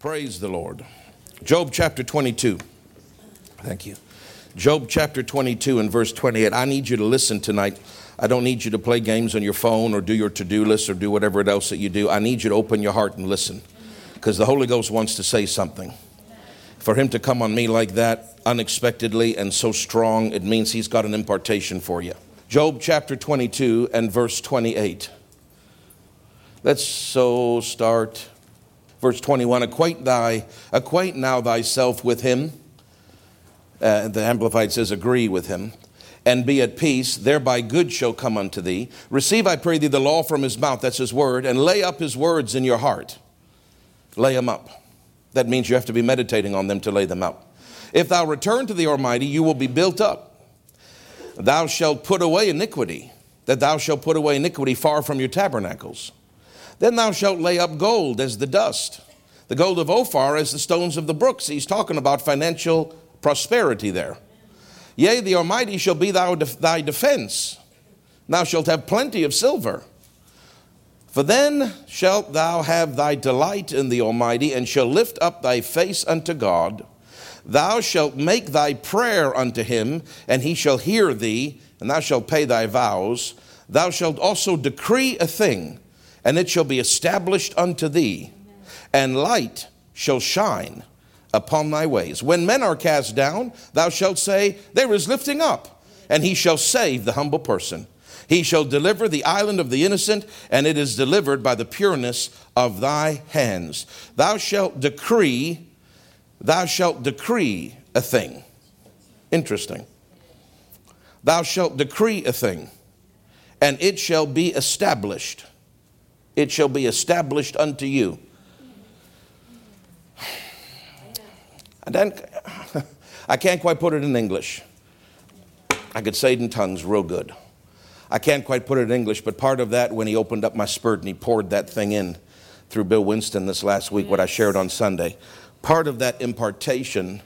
Praise the Lord. Job chapter 22. Thank you. Job chapter 22 and verse 28. I need you to listen tonight. I don't need you to play games on your phone or do your to do list or do whatever else that you do. I need you to open your heart and listen because the Holy Ghost wants to say something. For him to come on me like that unexpectedly and so strong, it means he's got an impartation for you. Job chapter 22 and verse 28. Let's so start verse 21 acquaint thy acquaint now thyself with him. Uh, the amplified says agree with him and be at peace. Thereby good shall come unto thee. Receive i pray thee the law from his mouth that's his word and lay up his words in your heart. Lay them up. That means you have to be meditating on them to lay them up. If thou return to the almighty you will be built up. Thou shalt put away iniquity that thou shalt put away iniquity far from your tabernacles then thou shalt lay up gold as the dust, the gold of Ophir as the stones of the brooks. He's talking about financial prosperity there. Yea, the Almighty shall be thou thy defense. Thou shalt have plenty of silver. For then shalt thou have thy delight in the Almighty, and shall lift up thy face unto God. Thou shalt make thy prayer unto him, and he shall hear thee, and thou shalt pay thy vows. Thou shalt also decree a thing and it shall be established unto thee, and light shall shine upon thy ways. When men are cast down, thou shalt say, There is lifting up, and he shall save the humble person. He shall deliver the island of the innocent, and it is delivered by the pureness of thy hands. Thou shalt decree, thou shalt decree a thing. Interesting. Thou shalt decree a thing, and it shall be established it shall be established unto you. And then I can't quite put it in English. I could say it in tongues real good. I can't quite put it in English, but part of that when he opened up my spirit and he poured that thing in through Bill Winston this last week, what I shared on Sunday, part of that impartation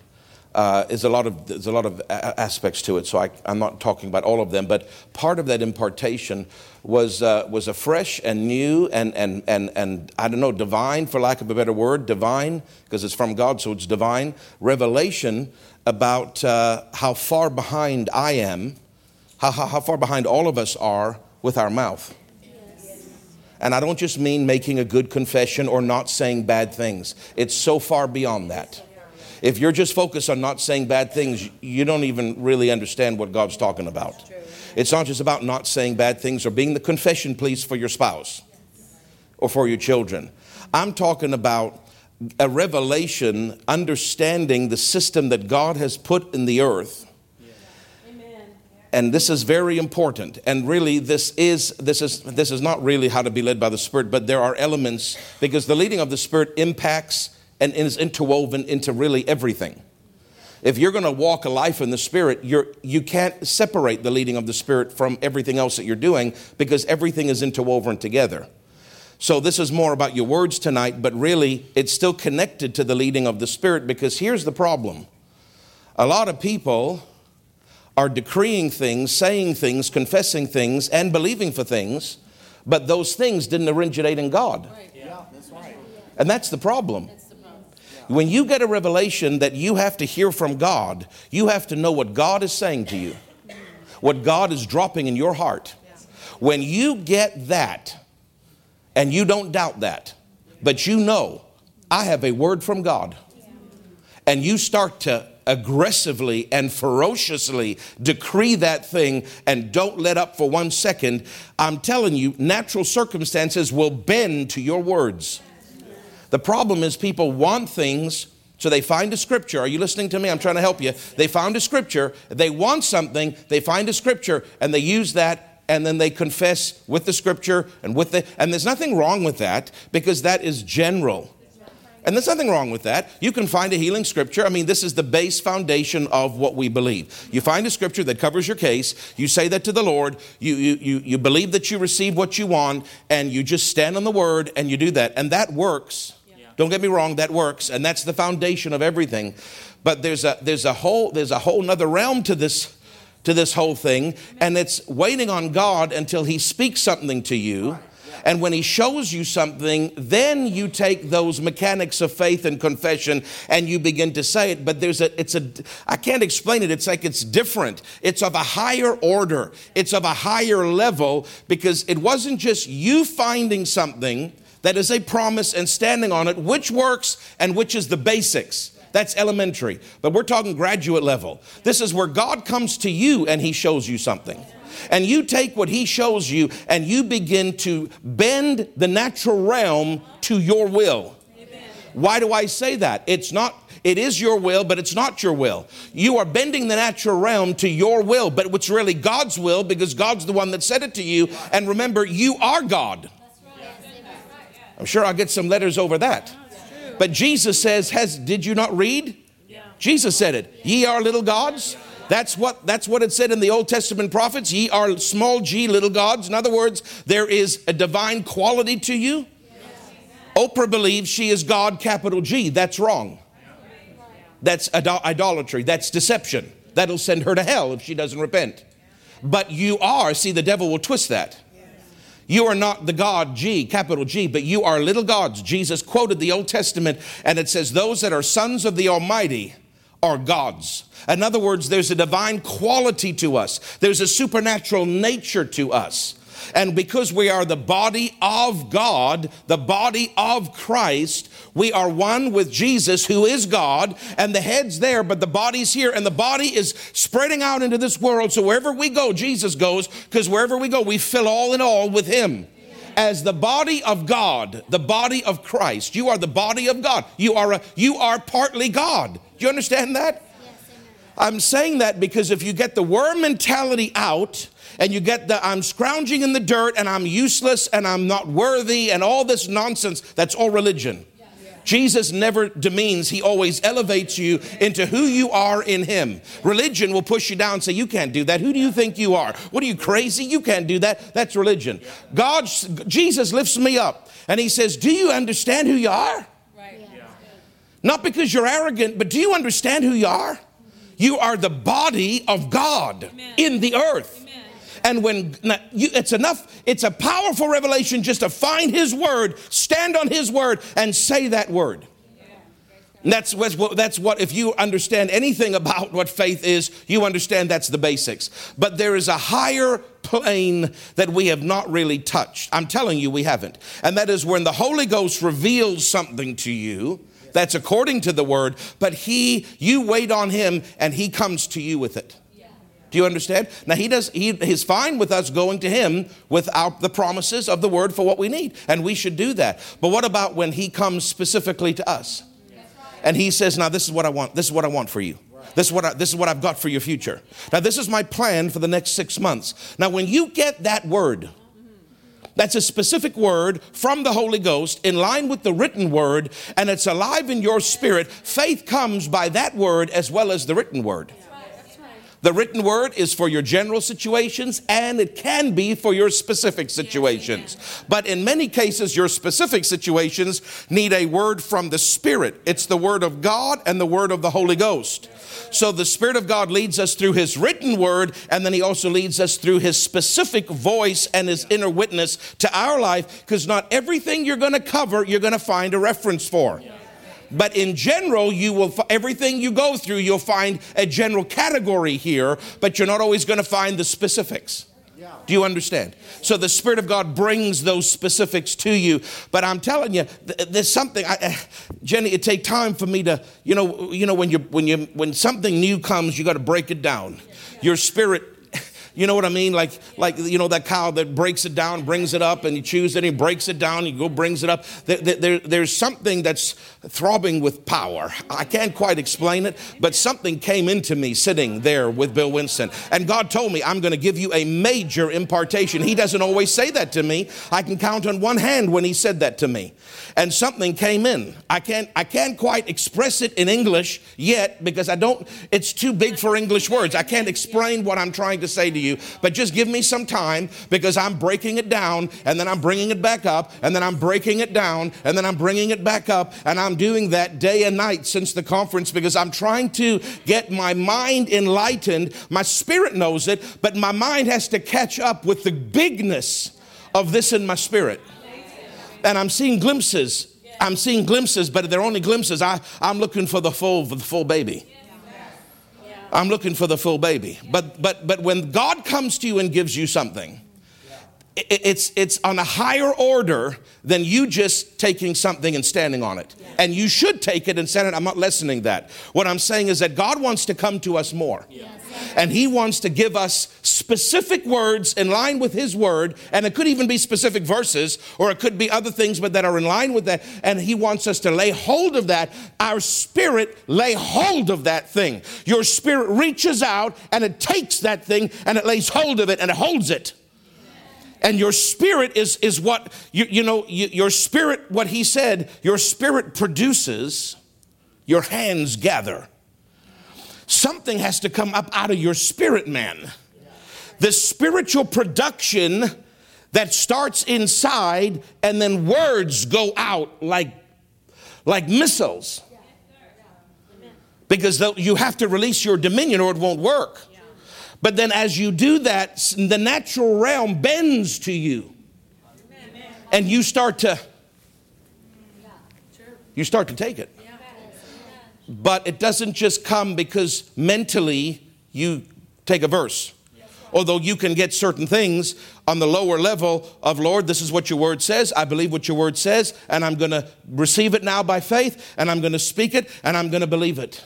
uh, is a lot of there's a lot of aspects to it. So I, am not talking about all of them, but part of that impartation was uh, was a fresh and new and and and and I don't know divine, for lack of a better word, divine because it's from God, so it's divine revelation about uh, how far behind I am, how, how, how far behind all of us are with our mouth. And I don't just mean making a good confession or not saying bad things. It's so far beyond that. If you're just focused on not saying bad things, you don't even really understand what God's talking about. It's not just about not saying bad things or being the confession police for your spouse or for your children. I'm talking about a revelation, understanding the system that God has put in the earth. And this is very important. And really, this is, this, is, this is not really how to be led by the Spirit, but there are elements because the leading of the Spirit impacts and is interwoven into really everything. If you're going to walk a life in the Spirit, you're, you can't separate the leading of the Spirit from everything else that you're doing because everything is interwoven together. So, this is more about your words tonight, but really it's still connected to the leading of the Spirit because here's the problem a lot of people are decreeing things, saying things, confessing things, and believing for things, but those things didn't originate in God. Right. Yeah, that's right. And that's the problem. When you get a revelation that you have to hear from God, you have to know what God is saying to you, what God is dropping in your heart. When you get that, and you don't doubt that, but you know, I have a word from God, and you start to aggressively and ferociously decree that thing and don't let up for one second, I'm telling you, natural circumstances will bend to your words. The problem is people want things, so they find a scripture. Are you listening to me? I'm trying to help you. They found a scripture, they want something, they find a scripture, and they use that and then they confess with the scripture and with the and there's nothing wrong with that because that is general and there's nothing wrong with that. You can find a healing scripture. I mean, this is the base foundation of what we believe. You find a scripture that covers your case, you say that to the Lord, you, you, you, you believe that you receive what you want, and you just stand on the word and you do that. And that works. Don't get me wrong, that works, and that's the foundation of everything. But there's a there's a whole there's a whole nother realm to this to this whole thing, and it's waiting on God until He speaks something to you. And when he shows you something, then you take those mechanics of faith and confession and you begin to say it. But there's a, it's a, I can't explain it. It's like it's different. It's of a higher order, it's of a higher level because it wasn't just you finding something that is a promise and standing on it, which works and which is the basics. That's elementary. But we're talking graduate level. This is where God comes to you and he shows you something. And you take what he shows you and you begin to bend the natural realm to your will. Why do I say that? It's not it is your will, but it's not your will. You are bending the natural realm to your will, but it's really God's will because God's the one that said it to you. And remember, you are God. I'm sure I'll get some letters over that. But Jesus says, "Has did you not read?" Jesus said it. Ye are little gods. That's what, that's what it said in the Old Testament prophets. Ye are small g, little gods. In other words, there is a divine quality to you. Oprah believes she is God, capital G. That's wrong. That's idolatry. That's deception. That'll send her to hell if she doesn't repent. But you are, see, the devil will twist that. You are not the God, G, capital G, but you are little gods. Jesus quoted the Old Testament, and it says, Those that are sons of the Almighty are gods. In other words, there's a divine quality to us, there's a supernatural nature to us. And because we are the body of God, the body of Christ, we are one with Jesus, who is God, and the head's there, but the body's here, and the body is spreading out into this world. So wherever we go, Jesus goes, because wherever we go, we fill all in all with Him as the body of God, the body of Christ. You are the body of God. You are a, you are partly God. Do you understand that? I'm saying that because if you get the worm mentality out, and you get the I'm scrounging in the dirt and I'm useless and I'm not worthy and all this nonsense. That's all religion. Jesus never demeans, he always elevates you into who you are in him. Religion will push you down and say, You can't do that. Who do you think you are? What are you crazy? You can't do that. That's religion. God, Jesus lifts me up and he says, Do you understand who you are? Not because you're arrogant, but do you understand who you are? You are the body of God in the earth. And when you, it's enough, it's a powerful revelation just to find His word, stand on His word, and say that word. And that's what, that's what, if you understand anything about what faith is, you understand that's the basics. But there is a higher plane that we have not really touched. I'm telling you, we haven't. And that is when the Holy Ghost reveals something to you that's according to the word, but He, you wait on Him and He comes to you with it. Do you understand? Now he does he, he's fine with us going to him without the promises of the word for what we need. And we should do that. But what about when he comes specifically to us? And he says, Now this is what I want. This is what I want for you. This is, what I, this is what I've got for your future. Now, this is my plan for the next six months. Now, when you get that word, that's a specific word from the Holy Ghost in line with the written word, and it's alive in your spirit. Faith comes by that word as well as the written word. The written word is for your general situations and it can be for your specific situations. But in many cases, your specific situations need a word from the Spirit. It's the word of God and the word of the Holy Ghost. So the Spirit of God leads us through His written word, and then He also leads us through His specific voice and His inner witness to our life, because not everything you're going to cover, you're going to find a reference for. But in general, you will everything you go through, you'll find a general category here, but you're not always going to find the specifics. Do you understand? So the Spirit of God brings those specifics to you. But I'm telling you, there's something. I, Jenny, it take time for me to, you know, you know when you when you when something new comes, you got to break it down. Your spirit you know what I mean? Like, like you know that cow that breaks it down, brings it up, and you choose it, and he breaks it down, you go brings it up. There, there, there's something that's throbbing with power. I can't quite explain it, but something came into me sitting there with Bill Winston, and God told me, "I'm going to give you a major impartation." He doesn't always say that to me. I can count on one hand when he said that to me, and something came in. I can't, I can't quite express it in English yet because I don't. It's too big for English words. I can't explain what I'm trying to say to you you, but just give me some time because I'm breaking it down and then I'm bringing it back up and then I'm breaking it down and then I'm bringing it back up. And I'm doing that day and night since the conference because I'm trying to get my mind enlightened. My spirit knows it, but my mind has to catch up with the bigness of this in my spirit. And I'm seeing glimpses. I'm seeing glimpses, but they're only glimpses. I, I'm looking for the full, for the full baby. I'm looking for the full baby. But but but when God comes to you and gives you something, it's it's on a higher order than you just taking something and standing on it. And you should take it and stand it. I'm not lessening that. What I'm saying is that God wants to come to us more. And He wants to give us specific words in line with His word. And it could even be specific verses, or it could be other things, but that are in line with that. And He wants us to lay hold of that. Our spirit lay hold of that thing. Your spirit reaches out and it takes that thing and it lays hold of it and it holds it and your spirit is is what you, you know you, your spirit what he said your spirit produces your hands gather. Something has to come up out of your spirit man. The spiritual production that starts inside and then words go out like like missiles. Because you have to release your dominion or it won't work but then as you do that, the natural realm bends to you. And you start to you start to take it. But it doesn't just come because mentally you take a verse. Although you can get certain things on the lower level of, Lord, this is what your word says. I believe what your word says, and I'm going to receive it now by faith, and I'm going to speak it, and I'm going to believe it.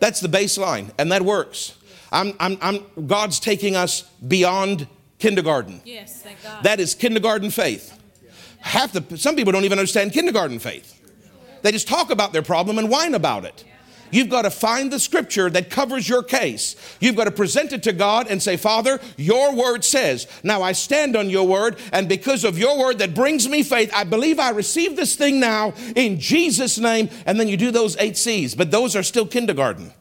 That's the baseline, and that works. I'm, I'm, I'm, God's taking us beyond kindergarten. Yes, thank God. That is kindergarten faith. Half the, some people don't even understand kindergarten faith. They just talk about their problem and whine about it. You've got to find the scripture that covers your case. You've got to present it to God and say, Father, your word says. Now I stand on your word, and because of your word that brings me faith, I believe I receive this thing now in Jesus' name. And then you do those eight C's, but those are still kindergarten.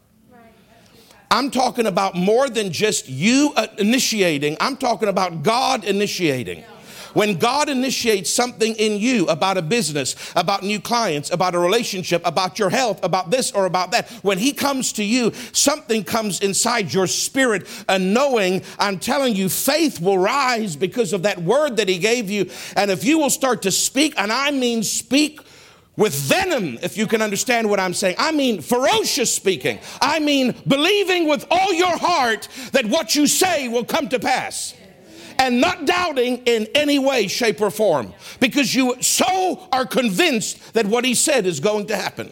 I'm talking about more than just you uh, initiating, I'm talking about God initiating. When God initiates something in you about a business, about new clients, about a relationship, about your health, about this or about that, when He comes to you, something comes inside your spirit, a knowing, I'm telling you, faith will rise because of that word that He gave you. And if you will start to speak, and I mean speak with venom, if you can understand what I'm saying. I mean, ferocious speaking. I mean, believing with all your heart that what you say will come to pass. And not doubting in any way, shape, or form. Because you so are convinced that what he said is going to happen.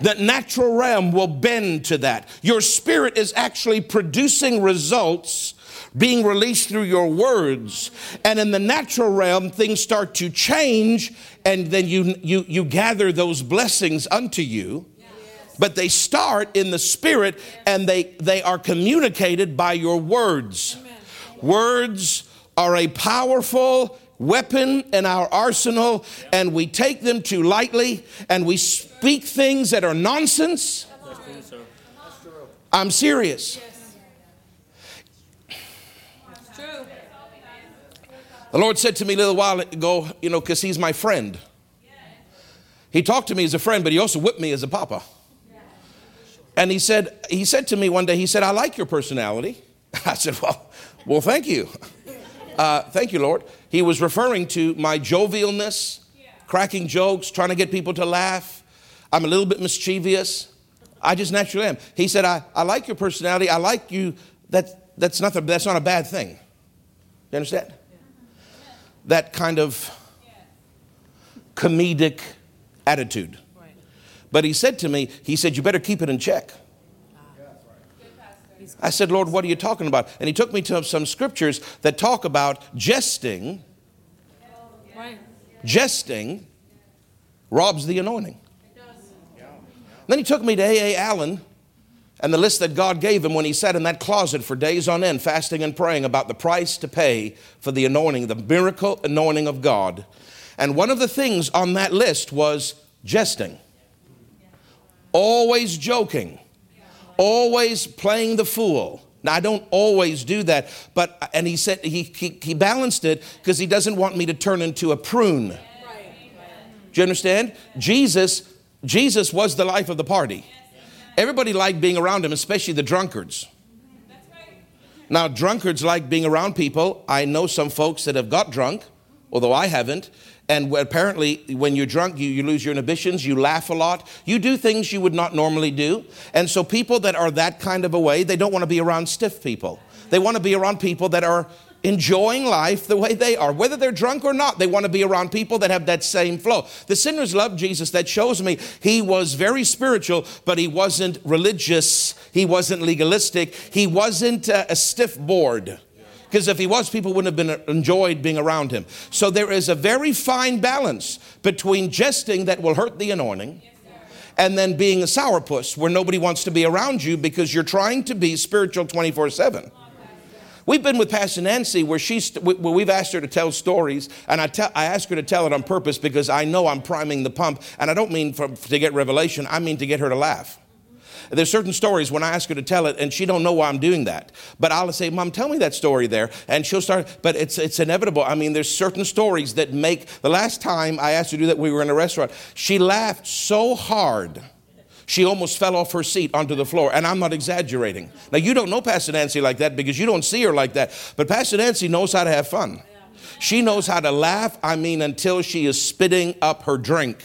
That natural realm will bend to that. Your spirit is actually producing results being released through your words. And in the natural realm, things start to change, and then you, you, you gather those blessings unto you. But they start in the spirit and they, they are communicated by your words. Words are a powerful weapon in our arsenal, and we take them too lightly and we speak things that are nonsense. I'm serious. The Lord said to me a little while ago, you know, because He's my friend. He talked to me as a friend, but He also whipped me as a papa. And He said, He said to me one day, He said, I like your personality. I said, Well, well, thank you. Uh, thank you, Lord. He was referring to my jovialness, cracking jokes, trying to get people to laugh. I'm a little bit mischievous. I just naturally am. He said, I, I like your personality. I like you. That, that's, not the, that's not a bad thing. You understand? That kind of comedic attitude. But he said to me, he said, You better keep it in check. I said, Lord, what are you talking about? And he took me to some scriptures that talk about jesting. Jesting robs the anointing. Then he took me to A.A. Allen and the list that God gave him when he sat in that closet for days on end, fasting and praying about the price to pay for the anointing, the miracle anointing of God. And one of the things on that list was jesting, always joking, always playing the fool. Now, I don't always do that, but, and he said he, he, he balanced it because he doesn't want me to turn into a prune. Do you understand? Jesus, Jesus was the life of the party. Everybody liked being around him, especially the drunkards. Now, drunkards like being around people. I know some folks that have got drunk although I haven't. And apparently, when you're drunk, you, you lose your inhibitions, you laugh a lot, you do things you would not normally do. And so, people that are that kind of a way, they don't want to be around stiff people. They want to be around people that are enjoying life the way they are. Whether they're drunk or not, they want to be around people that have that same flow. The sinners love Jesus. That shows me he was very spiritual, but he wasn't religious. He wasn't legalistic. He wasn't uh, a stiff board. Because if he was, people wouldn't have been enjoyed being around him. So there is a very fine balance between jesting that will hurt the anointing and then being a sourpuss where nobody wants to be around you because you're trying to be spiritual 24 7. We've been with Pastor Nancy where she's, where we've asked her to tell stories, and I, tell, I ask her to tell it on purpose because I know I'm priming the pump, and I don't mean for, to get revelation, I mean to get her to laugh. There's certain stories when I ask her to tell it, and she don't know why I'm doing that. But I'll say, "Mom, tell me that story there," and she'll start. But it's it's inevitable. I mean, there's certain stories that make. The last time I asked her to do that, we were in a restaurant. She laughed so hard she almost fell off her seat onto the floor. And I'm not exaggerating. Now, you don't know Pastor Nancy like that because you don't see her like that. But Pastor Nancy knows how to have fun. She knows how to laugh, I mean, until she is spitting up her drink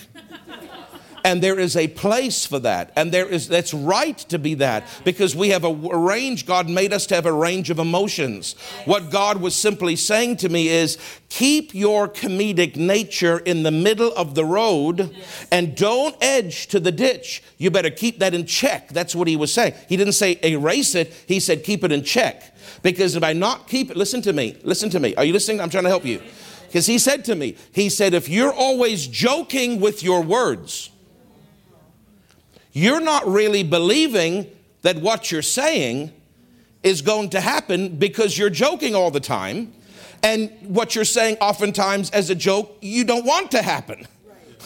and there is a place for that. And there is that's right to be that. Because we have a, range. God made us to have a range of emotions. What god was simply saying to me is keep your comedic nature in the middle of the road and don't edge to the ditch. You better keep that in check. That's what he was saying. He didn't say erase it. He said keep it in check. Because if i not keep it listen to me. Listen to me. Are you listening? I'm trying to help you. Because he said to me he said if you're always joking with your words you're not really believing that what you're saying is going to happen because you're joking all the time. And what you're saying, oftentimes as a joke, you don't want to happen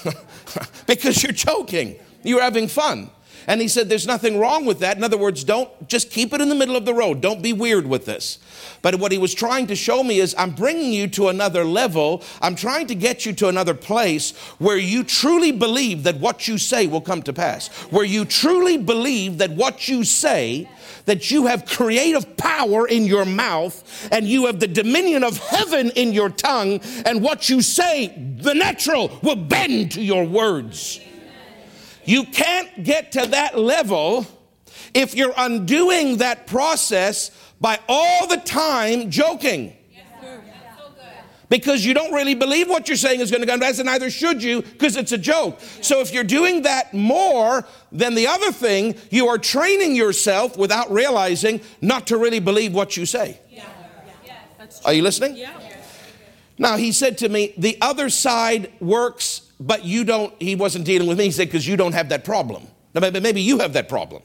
because you're joking, you're having fun. And he said, There's nothing wrong with that. In other words, don't just keep it in the middle of the road. Don't be weird with this. But what he was trying to show me is, I'm bringing you to another level. I'm trying to get you to another place where you truly believe that what you say will come to pass, where you truly believe that what you say that you have creative power in your mouth and you have the dominion of heaven in your tongue, and what you say, the natural, will bend to your words. You can't get to that level if you're undoing that process by all the time joking. Because you don't really believe what you're saying is going to come to pass, and neither should you, because it's a joke. So if you're doing that more than the other thing, you are training yourself without realizing not to really believe what you say. Are you listening? Now, he said to me, the other side works but you don't, he wasn't dealing with me. He said, because you don't have that problem. Now, maybe you have that problem.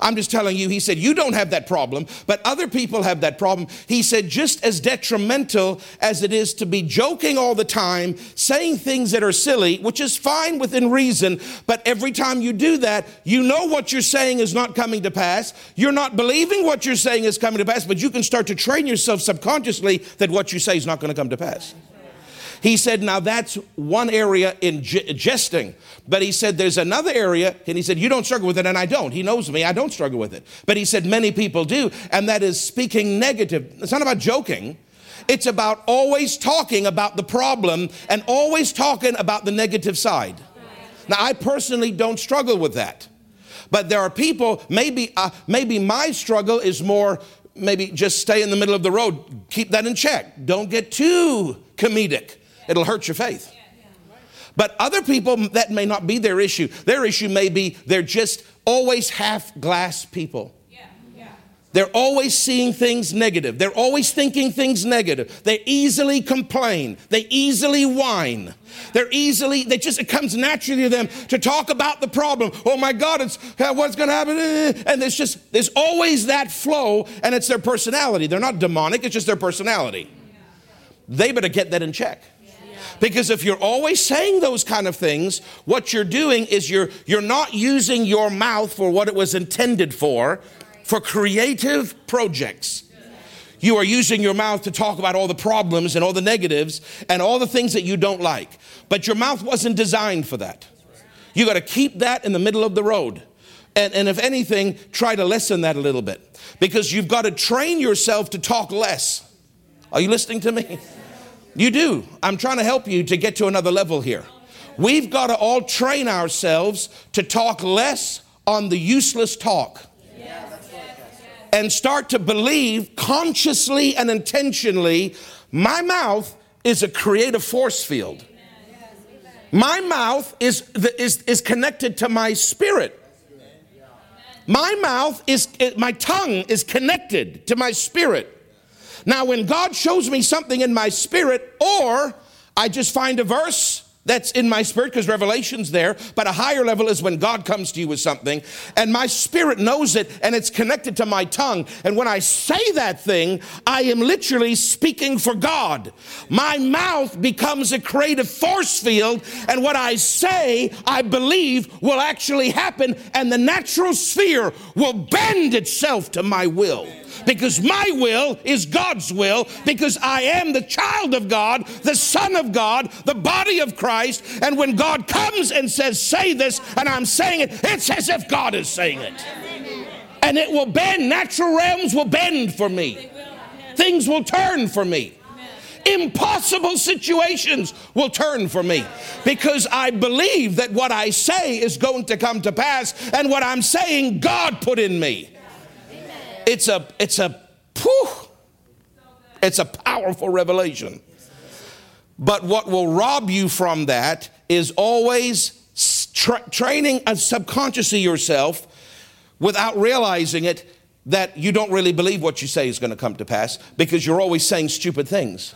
I'm just telling you, he said, you don't have that problem, but other people have that problem. He said, just as detrimental as it is to be joking all the time, saying things that are silly, which is fine within reason, but every time you do that, you know what you're saying is not coming to pass. You're not believing what you're saying is coming to pass, but you can start to train yourself subconsciously that what you say is not going to come to pass. He said, now that's one area in jesting. But he said, there's another area, and he said, you don't struggle with it, and I don't. He knows me, I don't struggle with it. But he said, many people do, and that is speaking negative. It's not about joking. It's about always talking about the problem and always talking about the negative side. Now, I personally don't struggle with that. But there are people, maybe, uh, maybe my struggle is more maybe just stay in the middle of the road. Keep that in check. Don't get too comedic it'll hurt your faith. But other people, that may not be their issue. Their issue may be they're just always half glass people. They're always seeing things negative. They're always thinking things negative. They easily complain. They easily whine. They're easily, they just, it comes naturally to them to talk about the problem. Oh my God, it's what's going to happen. And there's just, there's always that flow, and it's their personality. They're not demonic, it's just their personality. They better get that in check. Because if you're always saying those kind of things, what you're doing is you're, you're not using your mouth for what it was intended for, for creative projects. You are using your mouth to talk about all the problems and all the negatives and all the things that you don't like. But your mouth wasn't designed for that. You got to keep that in the middle of the road. And, and if anything, try to lessen that a little bit because you've got to train yourself to talk less. Are you listening to me? You do. I'm trying to help you to get to another level here. We've got to all train ourselves to talk less on the useless talk and start to believe consciously and intentionally my mouth is a creative force field. My mouth is, is, is connected to my spirit. My mouth is, my tongue is connected to my spirit. Now, when God shows me something in my spirit, or I just find a verse that's in my spirit because revelation's there, but a higher level is when God comes to you with something and my spirit knows it and it's connected to my tongue. And when I say that thing, I am literally speaking for God. My mouth becomes a creative force field, and what I say, I believe will actually happen, and the natural sphere will bend itself to my will because my will is God's will, because I am the child of God, the Son of God, the body of Christ. And when God comes and says, Say this, and I'm saying it, it's as if God is saying it. And it will bend, natural realms will bend for me, things will turn for me. Impossible situations will turn for me because I believe that what I say is going to come to pass, and what I'm saying, God put in me it's a, it's a, whew, it's a powerful revelation. But what will rob you from that is always tra- training a subconsciously yourself without realizing it that you don't really believe what you say is going to come to pass because you're always saying stupid things.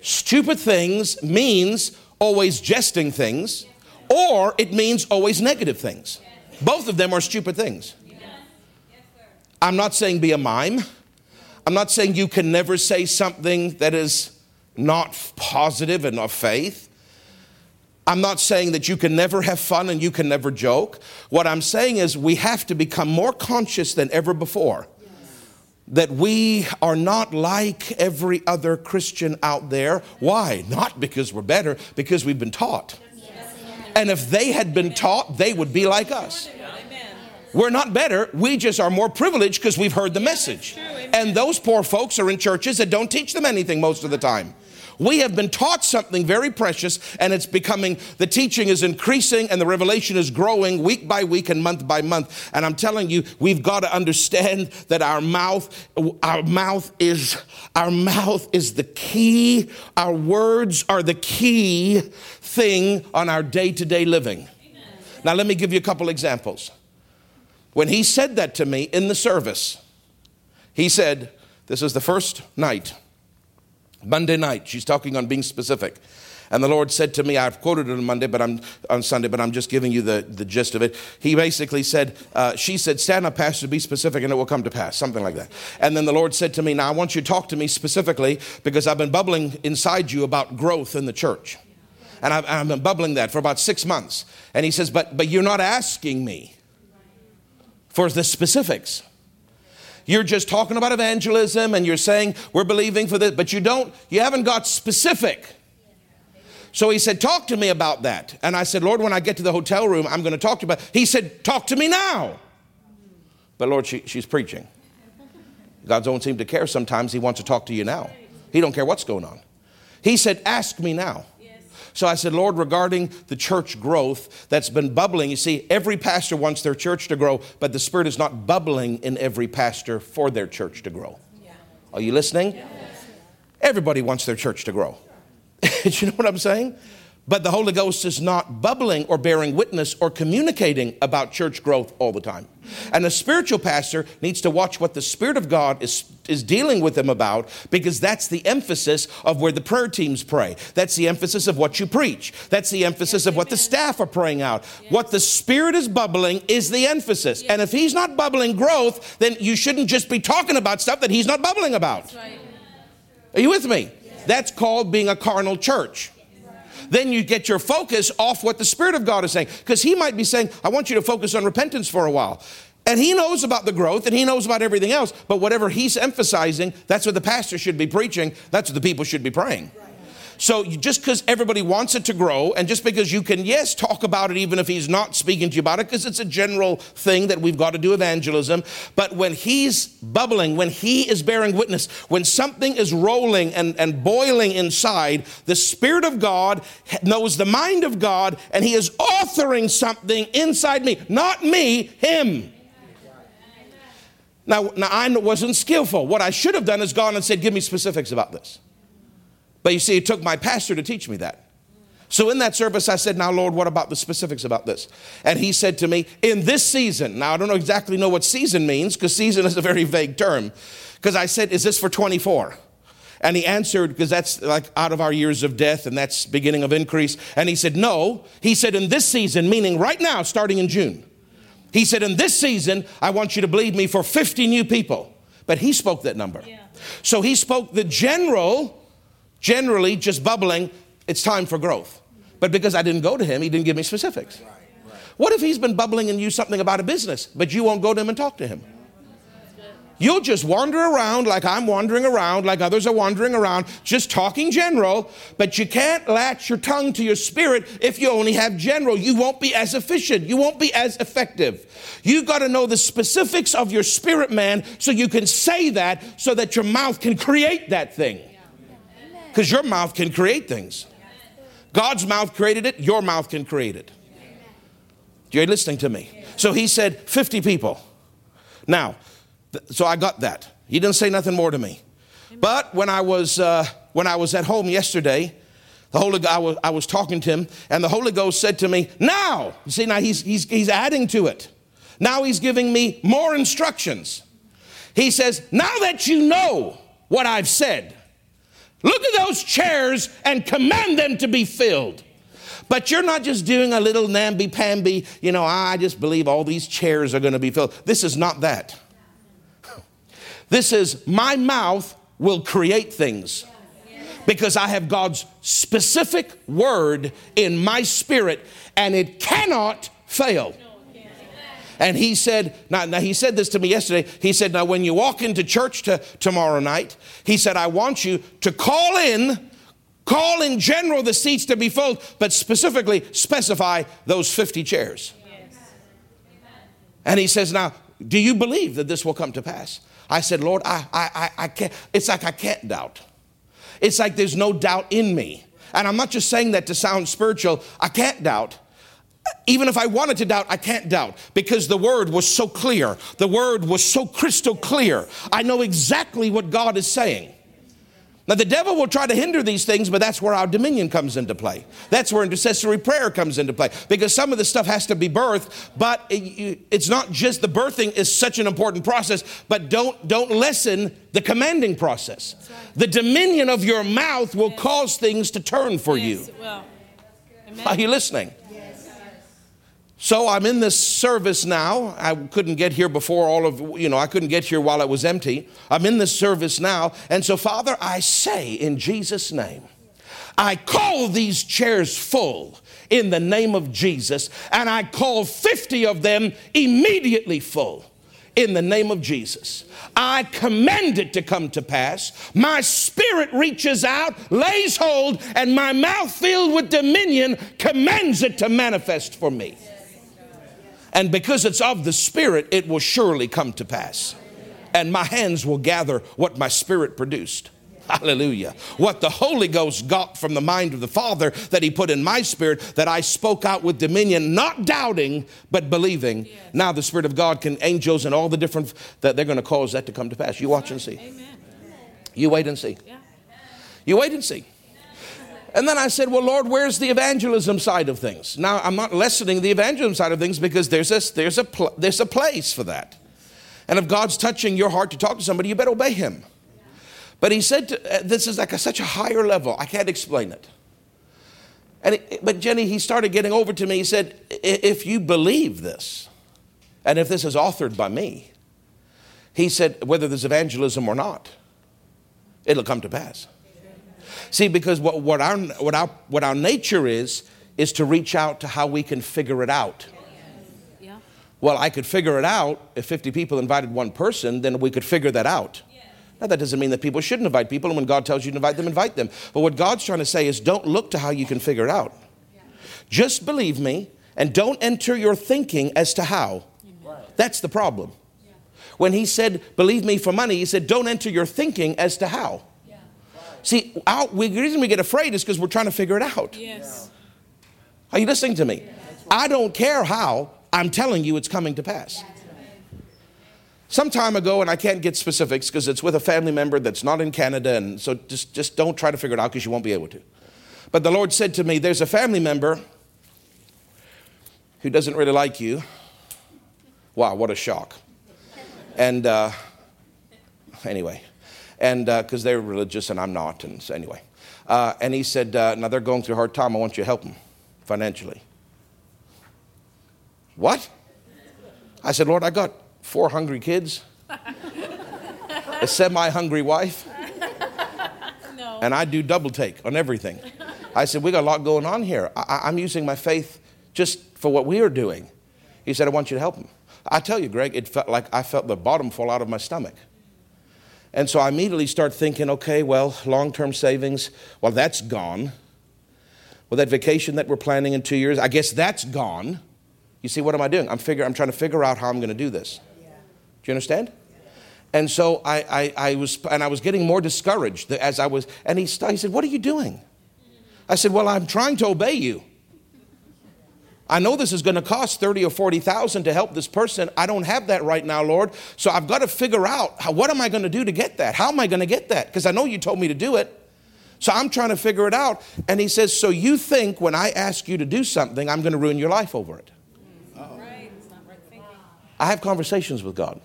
Stupid things means always jesting things, or it means always negative things. Both of them are stupid things. I'm not saying be a mime. I'm not saying you can never say something that is not positive and of faith. I'm not saying that you can never have fun and you can never joke. What I'm saying is we have to become more conscious than ever before that we are not like every other Christian out there. Why? Not because we're better, because we've been taught. And if they had been taught, they would be like us. We're not better. We just are more privileged because we've heard the message. And those poor folks are in churches that don't teach them anything most of the time. We have been taught something very precious, and it's becoming, the teaching is increasing and the revelation is growing week by week and month by month. And I'm telling you, we've got to understand that our mouth, our mouth is, our mouth is the key. Our words are the key thing on our day to day living. Now, let me give you a couple examples. When he said that to me in the service, he said, This is the first night, Monday night. She's talking on being specific. And the Lord said to me, I've quoted it on Monday, but I'm on Sunday, but I'm just giving you the, the gist of it. He basically said, uh, she said, stand up, Pastor, be specific, and it will come to pass, something like that. And then the Lord said to me, Now I want you to talk to me specifically because I've been bubbling inside you about growth in the church. And I've, I've been bubbling that for about six months. And he says, But but you're not asking me for the specifics. You're just talking about evangelism and you're saying we're believing for this, but you don't, you haven't got specific. So he said, Talk to me about that. And I said, Lord, when I get to the hotel room, I'm going to talk to you about He said, Talk to me now. But Lord, she, she's preaching. God don't seem to care sometimes. He wants to talk to you now. He don't care what's going on. He said, Ask me now. So I said, Lord, regarding the church growth that's been bubbling, you see, every pastor wants their church to grow, but the Spirit is not bubbling in every pastor for their church to grow. Yeah. Are you listening? Yeah. Everybody wants their church to grow. Do you know what I'm saying? But the Holy Ghost is not bubbling or bearing witness or communicating about church growth all the time. And a spiritual pastor needs to watch what the Spirit of God is, is dealing with them about because that's the emphasis of where the prayer teams pray. That's the emphasis of what you preach. That's the emphasis of what the staff are praying out. What the Spirit is bubbling is the emphasis. And if He's not bubbling growth, then you shouldn't just be talking about stuff that He's not bubbling about. Are you with me? That's called being a carnal church then you get your focus off what the Spirit of God is saying. Because He might be saying, I want you to focus on repentance for a while. And he knows about the growth and he knows about everything else, but whatever he's emphasizing, that's what the pastor should be preaching, that's what the people should be praying. So just because everybody wants it to grow, and just because you can, yes, talk about it even if he's not speaking to you about it, because it's a general thing that we've got to do evangelism. But when he's bubbling, when he is bearing witness, when something is rolling and, and boiling inside, the Spirit of God knows the mind of God, and he is authoring something inside me. Not me, him. Now, now, I wasn't skillful. What I should have done is gone and said, Give me specifics about this. But you see, it took my pastor to teach me that. So in that service, I said, Now, Lord, what about the specifics about this? And he said to me, In this season, now I don't know exactly know what season means because season is a very vague term. Because I said, Is this for 24? And he answered, because that's like out of our years of death and that's beginning of increase. And he said, No. He said, In this season, meaning right now, starting in June. He said, In this season, I want you to believe me for 50 new people. But he spoke that number. Yeah. So he spoke the general, generally just bubbling, it's time for growth. But because I didn't go to him, he didn't give me specifics. What if he's been bubbling and you something about a business, but you won't go to him and talk to him? You'll just wander around like I'm wandering around, like others are wandering around, just talking general, but you can't latch your tongue to your spirit if you only have general. You won't be as efficient, you won't be as effective. You've got to know the specifics of your spirit man so you can say that so that your mouth can create that thing. Because your mouth can create things. God's mouth created it, your mouth can create it. You're listening to me. So he said 50 people. Now, so I got that. He didn't say nothing more to me. But when I was, uh, when I was at home yesterday, the Holy, I was, I was talking to him, and the Holy Ghost said to me, Now, see, now he's, he's, he's adding to it. Now he's giving me more instructions. He says, Now that you know what I've said, look at those chairs and command them to be filled. But you're not just doing a little namby pamby, you know, ah, I just believe all these chairs are going to be filled. This is not that. This is my mouth will create things because I have God's specific word in my spirit and it cannot fail. And he said, now, now, he said this to me yesterday. He said, now when you walk into church to, tomorrow night, he said, I want you to call in, call in general the seats to be filled, but specifically specify those 50 chairs. Yes. And he says, now, do you believe that this will come to pass? I said, Lord, I, I, I can't, it's like I can't doubt. It's like there's no doubt in me. And I'm not just saying that to sound spiritual. I can't doubt. Even if I wanted to doubt, I can't doubt because the word was so clear. The word was so crystal clear. I know exactly what God is saying. Now, the devil will try to hinder these things, but that's where our dominion comes into play. That's where intercessory prayer comes into play because some of the stuff has to be birthed, but it's not just the birthing is such an important process, but don't, don't lessen the commanding process. The dominion of your mouth will cause things to turn for you. Are you listening? So I'm in this service now. I couldn't get here before all of, you know, I couldn't get here while it was empty. I'm in this service now. And so, Father, I say in Jesus' name, I call these chairs full in the name of Jesus, and I call 50 of them immediately full in the name of Jesus. I command it to come to pass. My spirit reaches out, lays hold, and my mouth filled with dominion commands it to manifest for me. And because it's of the Spirit, it will surely come to pass. And my hands will gather what my spirit produced. Hallelujah. What the Holy Ghost got from the mind of the Father that He put in my spirit, that I spoke out with dominion, not doubting, but believing. Yes. Now the Spirit of God can, angels and all the different, that they're going to cause that to come to pass. You watch and see. Amen. You wait and see. You wait and see. And then I said, Well, Lord, where's the evangelism side of things? Now, I'm not lessening the evangelism side of things because there's a, there's a, pl- there's a place for that. And if God's touching your heart to talk to somebody, you better obey Him. But He said, to, uh, This is like a, such a higher level. I can't explain it. And it, but Jenny, he started getting over to me. He said, If you believe this, and if this is authored by me, he said, whether there's evangelism or not, it'll come to pass. See, because what, what, our, what, our, what our nature is, is to reach out to how we can figure it out. Yeah. Well, I could figure it out if 50 people invited one person, then we could figure that out. Now, that doesn't mean that people shouldn't invite people, and when God tells you to invite them, invite them. But what God's trying to say is don't look to how you can figure it out. Just believe me, and don't enter your thinking as to how. That's the problem. When he said, believe me for money, he said, don't enter your thinking as to how. See, out, we, the reason we get afraid is because we're trying to figure it out. Yes. Are you listening to me? I don't care how, I'm telling you it's coming to pass. Some time ago, and I can't get specifics because it's with a family member that's not in Canada, and so just, just don't try to figure it out because you won't be able to. But the Lord said to me, There's a family member who doesn't really like you. Wow, what a shock. And uh, anyway, and because uh, they're religious and I'm not, and so anyway. Uh, and he said, uh, Now they're going through a hard time. I want you to help them financially. What? I said, Lord, I got four hungry kids, a semi hungry wife, No. and I do double take on everything. I said, We got a lot going on here. I- am using my faith just for what we are doing. He said, I want you to help him. I tell you, Greg, it felt like I felt the bottom fall out of my stomach. And so I immediately start thinking, okay, well, long term savings, well, that's gone. Well, that vacation that we're planning in two years, I guess that's gone. You see, what am I doing? I'm, figure, I'm trying to figure out how I'm going to do this. Do you understand? And so I, I, I, was, and I was getting more discouraged as I was, and he, he said, What are you doing? I said, Well, I'm trying to obey you. I know this is going to cost 30 or 40,000 to help this person. I don't have that right now, Lord. So I've got to figure out how, what am I going to do to get that? How am I going to get that? Because I know you told me to do it. So I'm trying to figure it out. And he says, So you think when I ask you to do something, I'm going to ruin your life over it? Right. It's not right. I have conversations with God.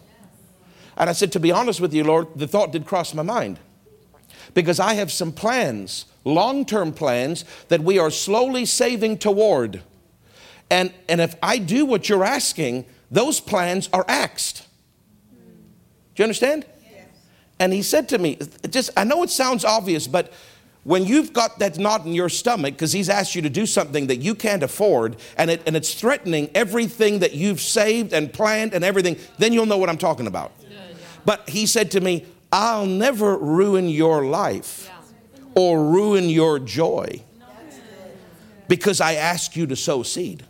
And I said, To be honest with you, Lord, the thought did cross my mind. Because I have some plans, long term plans, that we are slowly saving toward. And, and if I do what you're asking, those plans are axed. Do you understand? Yes. And he said to me, just I know it sounds obvious, but when you've got that knot in your stomach because he's asked you to do something that you can't afford and, it, and it's threatening everything that you've saved and planned and everything, then you'll know what I'm talking about. But he said to me, I'll never ruin your life or ruin your joy because I ask you to sow seed.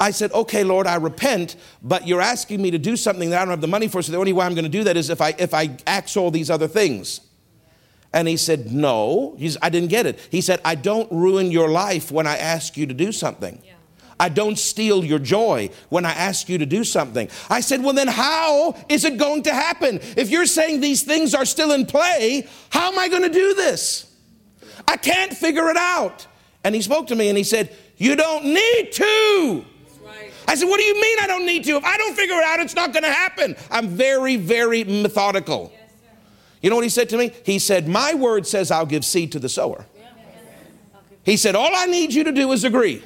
I said, okay, Lord, I repent, but you're asking me to do something that I don't have the money for, so the only way I'm going to do that is if I, if I axe all these other things. And he said, no. He's, I didn't get it. He said, I don't ruin your life when I ask you to do something. Yeah. I don't steal your joy when I ask you to do something. I said, Well, then how is it going to happen? If you're saying these things are still in play, how am I going to do this? I can't figure it out. And he spoke to me and he said, You don't need to. I said, What do you mean I don't need to? If I don't figure it out, it's not going to happen. I'm very, very methodical. Yes, you know what he said to me? He said, My word says I'll give seed to the sower. He said, All I need you to do is agree.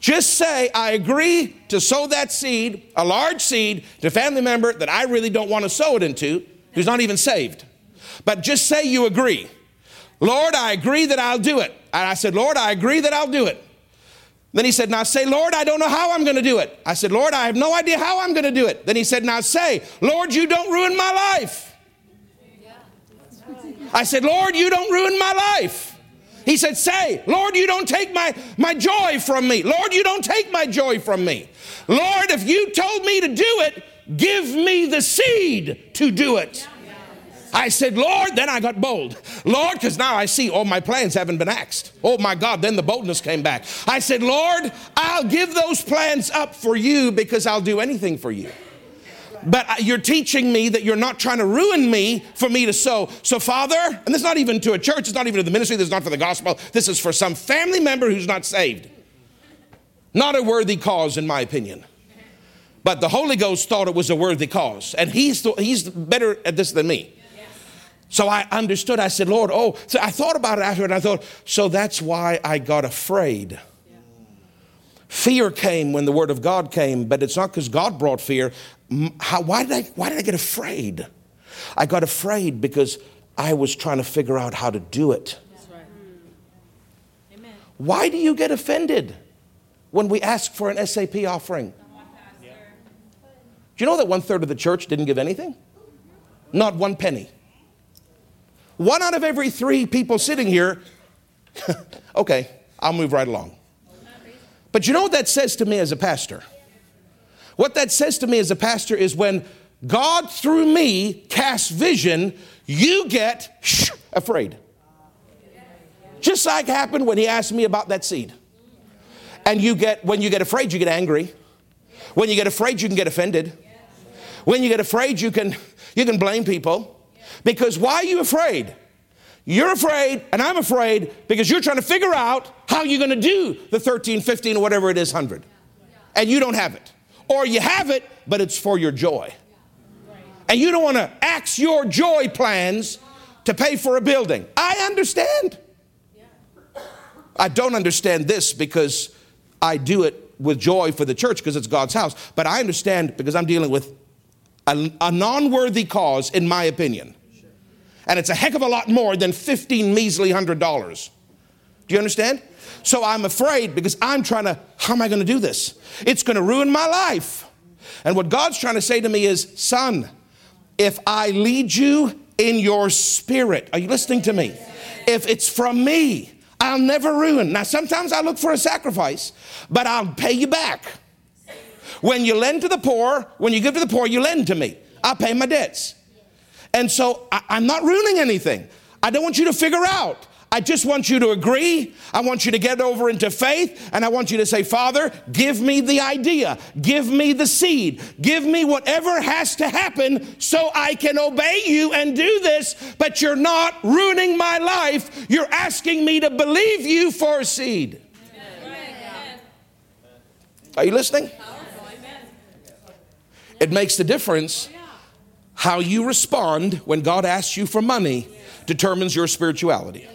Just say, I agree to sow that seed, a large seed, to a family member that I really don't want to sow it into, who's not even saved. But just say you agree. Lord, I agree that I'll do it. And I said, Lord, I agree that I'll do it. Then he said, Now say, Lord, I don't know how I'm going to do it. I said, Lord, I have no idea how I'm going to do it. Then he said, Now say, Lord, you don't ruin my life. I said, Lord, you don't ruin my life. He said, Say, Lord, you don't take my, my joy from me. Lord, you don't take my joy from me. Lord, if you told me to do it, give me the seed to do it. I said, Lord, then I got bold. Lord, because now I see all my plans haven't been axed. Oh my God, then the boldness came back. I said, Lord, I'll give those plans up for you because I'll do anything for you. But uh, you're teaching me that you're not trying to ruin me for me to sow. So, Father, and this is not even to a church, it's not even to the ministry, this is not for the gospel, this is for some family member who's not saved. Not a worthy cause, in my opinion. But the Holy Ghost thought it was a worthy cause. And he's, he's better at this than me. So I understood. I said, Lord, oh, so I thought about it after, and I thought, so that's why I got afraid. Fear came when the word of God came, but it's not because God brought fear. How, why, did I, why did I get afraid? I got afraid because I was trying to figure out how to do it. Right. Amen. Why do you get offended when we ask for an SAP offering? Do you know that one third of the church didn't give anything? Not one penny. One out of every three people sitting here, okay, I'll move right along. But you know what that says to me as a pastor? What that says to me as a pastor is when God, through me, casts vision, you get shh, afraid. Just like happened when he asked me about that seed. And you get, when you get afraid, you get angry. When you get afraid, you can get offended. When you get afraid, you can, you can blame people. Because why are you afraid? You're afraid, and I'm afraid because you're trying to figure out how you're going to do the 13, 15, or whatever it is, 100. And you don't have it. Or you have it, but it's for your joy. And you don't want to axe your joy plans to pay for a building. I understand. I don't understand this because I do it with joy for the church because it's God's house. But I understand because I'm dealing with a, a non worthy cause, in my opinion. And it's a heck of a lot more than 15 measly hundred dollars. Do you understand? So I'm afraid because I'm trying to, how am I going to do this? It's going to ruin my life. And what God's trying to say to me is, son, if I lead you in your spirit, are you listening to me? If it's from me, I'll never ruin. Now, sometimes I look for a sacrifice, but I'll pay you back. When you lend to the poor, when you give to the poor, you lend to me. I'll pay my debts. And so I, am not ruining anything. I don't want you to figure out. I just want you to agree. I want you to get over into faith. And I want you to say, Father, give me the idea. Give me the seed. Give me whatever has to happen so I can obey you and do this. But you're not ruining my life. You're asking me to believe you for a seed. Are you listening? It makes the difference. How you respond when God asks you for money determines your spirituality.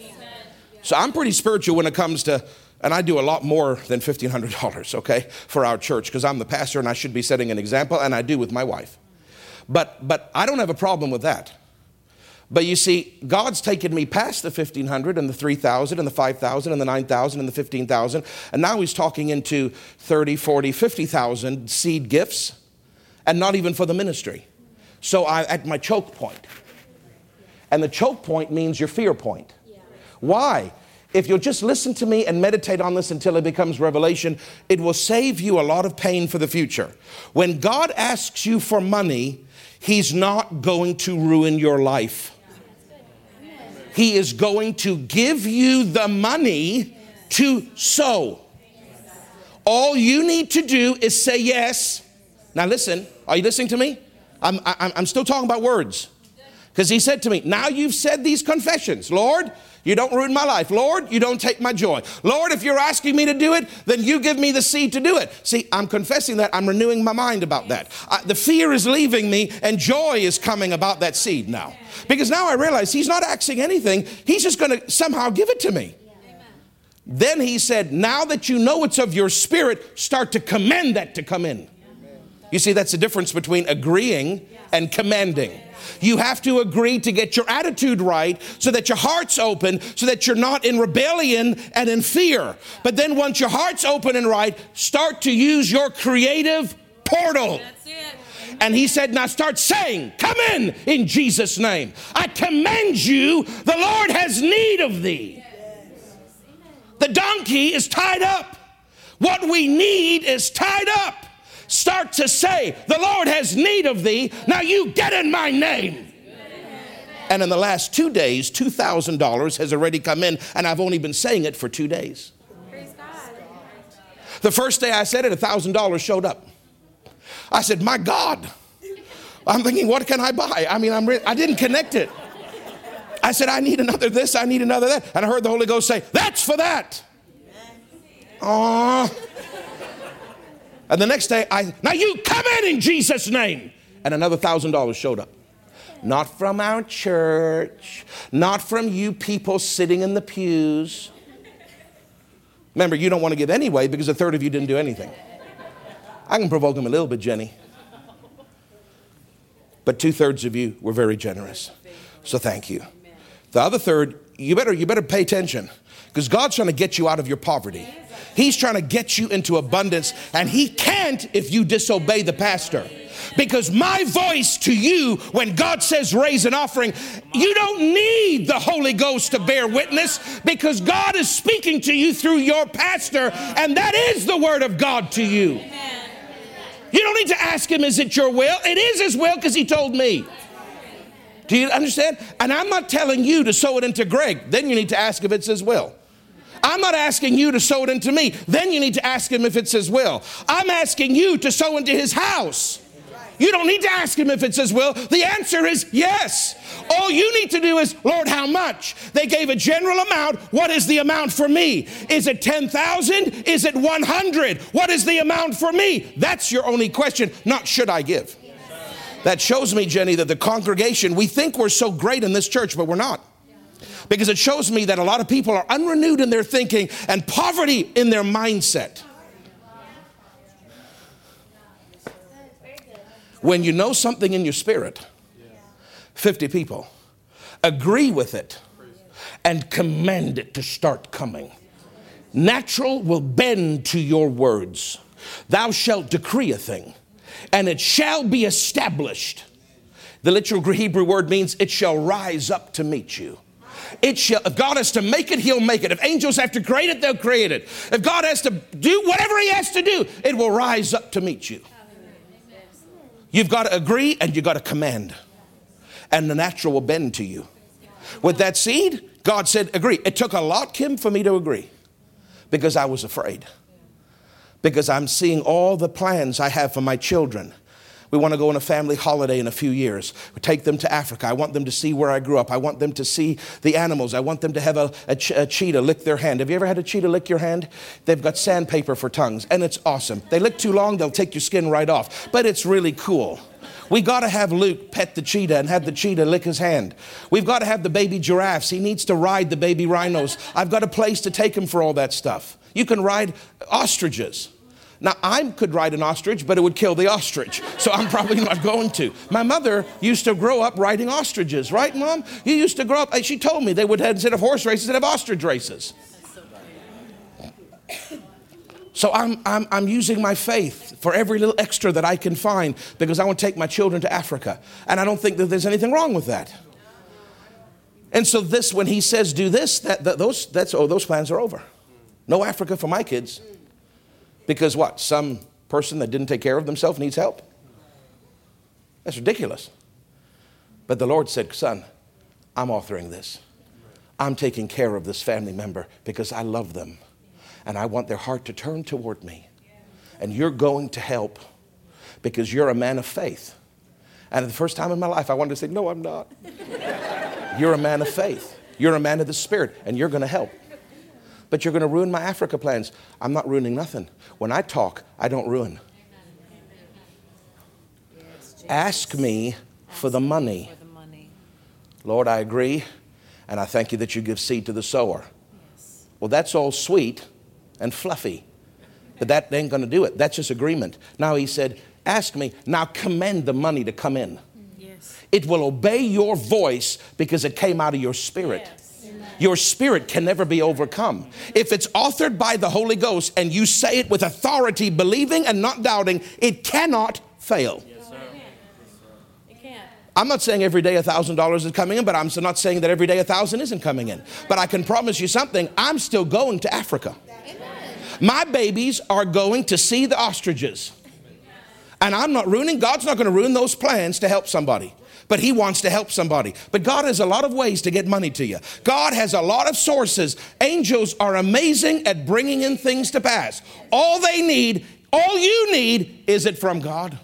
So I'm pretty spiritual when it comes to, and I do a lot more than $1,500, okay, for our church because I'm the pastor and I should be setting an example, and I do with my wife. But, but I don't have a problem with that. But you see, God's taken me past the 1500 and the 3000 and the 5000 and the 9000 and the 15000 and now he's talking into 30, 40, 50,000 seed gifts and not even for the ministry. So I'm at my choke point. And the choke point means your fear point. Why? If you'll just listen to me and meditate on this until it becomes revelation, it will save you a lot of pain for the future. When God asks you for money, He's not going to ruin your life. He is going to give you the money to sow. All you need to do is say yes. Now, listen, are you listening to me? I'm, I'm, I'm still talking about words. Because he said to me, Now you've said these confessions, Lord, you don't ruin my life. Lord, you don't take my joy. Lord, if you're asking me to do it, then you give me the seed to do it. See, I'm confessing that. I'm renewing my mind about that. I, the fear is leaving me, and joy is coming about that seed now. Because now I realize he's not asking anything, he's just going to somehow give it to me. Then he said, Now that you know it's of your spirit, start to commend that to come in. You see, that's the difference between agreeing and commanding. You have to agree to get your attitude right so that your heart's open, so that you're not in rebellion and in fear. But then once your heart's open and right, start to use your creative portal. And he said, Now start saying, Come in in Jesus' name. I commend you. The Lord has need of thee. The donkey is tied up. What we need is tied up start to say, The Lord has need of thee. Now you get in my name. And in the last two days, $2,000 has already come in, and I've only been saying it for two days. The first day I said it, $1,000 showed up. I said, My God. I'm thinking, what can I buy? I mean, I'm re- I didn't connect it. I said, I need another this, I need another that. And I heard the Holy Ghost say, That's for that. Oh, and the next day, I, now you come in in Jesus' name. And another thousand dollars showed up. Not from our church, not from you people sitting in the pews. Remember, you don't want to give anyway because a third of you didn't do anything. I can provoke them a little bit, Jenny. But two thirds of you were very generous. So thank you. The other third, you better, you better pay attention because God's trying to get you out of your poverty. He's trying to get you into abundance, and He can't if you disobey the pastor. Because my voice to you, when God says raise an offering, you don't need the Holy Ghost to bear witness because God is speaking to you through your pastor, and that is the word of God to you. You don't need to ask him, is it your will? It is his will because he told me. Do you understand? And I'm not telling you to sow it into Craig. Then you need to ask if it's his will. I'm not asking you to sow it into me. Then you need to ask him if it's his will. I'm asking you to sow into his house. You don't need to ask him if it's his will. The answer is yes. All you need to do is, Lord, how much? They gave a general amount. What is the amount for me? Is it 10,000? Is it 100? What is the amount for me? That's your only question, not should I give. That shows me, Jenny, that the congregation, we think we're so great in this church, but we're not. Because it shows me that a lot of people are unrenewed in their thinking and poverty in their mindset. When you know something in your spirit, 50 people agree with it and command it to start coming. Natural will bend to your words. Thou shalt decree a thing, and it shall be established. The literal Hebrew word means it shall rise up to meet you. It shall, if God has to make it, He'll make it. If angels have to create it, they'll create it. If God has to do whatever He has to do, it will rise up to meet you. You've got to agree and you've got to command. And the natural will bend to you. With that seed, God said, agree. It took a lot, Kim, for me to agree because I was afraid. Because I'm seeing all the plans I have for my children we want to go on a family holiday in a few years. We take them to Africa. I want them to see where I grew up. I want them to see the animals. I want them to have a, a, a cheetah lick their hand. Have you ever had a cheetah lick your hand? They've got sandpaper for tongues, and it's awesome. They lick too long, they'll take your skin right off, but it's really cool. We got to have Luke pet the cheetah and have the cheetah lick his hand. We've got to have the baby giraffes. He needs to ride the baby rhinos. I've got a place to take him for all that stuff. You can ride ostriches. Now, I could ride an ostrich, but it would kill the ostrich. So I'm probably not going to. My mother used to grow up riding ostriches, right, Mom? You used to grow up, she told me they would have, instead of horse races, they'd have ostrich races. So I'm, I'm, I'm using my faith for every little extra that I can find because I want to take my children to Africa. And I don't think that there's anything wrong with that. And so this, when he says do this, that, that those, that's, oh, those plans are over. No Africa for my kids. Because what? Some person that didn't take care of themselves needs help? That's ridiculous. But the Lord said, Son, I'm authoring this. I'm taking care of this family member because I love them and I want their heart to turn toward me. And you're going to help because you're a man of faith. And the first time in my life, I wanted to say, No, I'm not. you're a man of faith. You're a man of the Spirit, and you're going to help but you're going to ruin my Africa plans. I'm not ruining nothing. When I talk, I don't ruin. Ask me for the money. Lord, I agree, and I thank you that you give seed to the sower. Well, that's all sweet and fluffy, but that ain't going to do it. That's just agreement. Now he said, Ask me, now command the money to come in. Yes. It will obey your voice because it came out of your spirit. Yes. Your spirit can never be overcome. If it's authored by the Holy Ghost and you say it with authority, believing and not doubting, it cannot fail. I'm not saying every day a thousand dollars is coming in, but I'm not saying that every day a thousand isn't coming in. But I can promise you something I'm still going to Africa. My babies are going to see the ostriches. And I'm not ruining, God's not going to ruin those plans to help somebody but he wants to help somebody. But God has a lot of ways to get money to you. God has a lot of sources. Angels are amazing at bringing in things to pass. All they need, all you need, is it from God?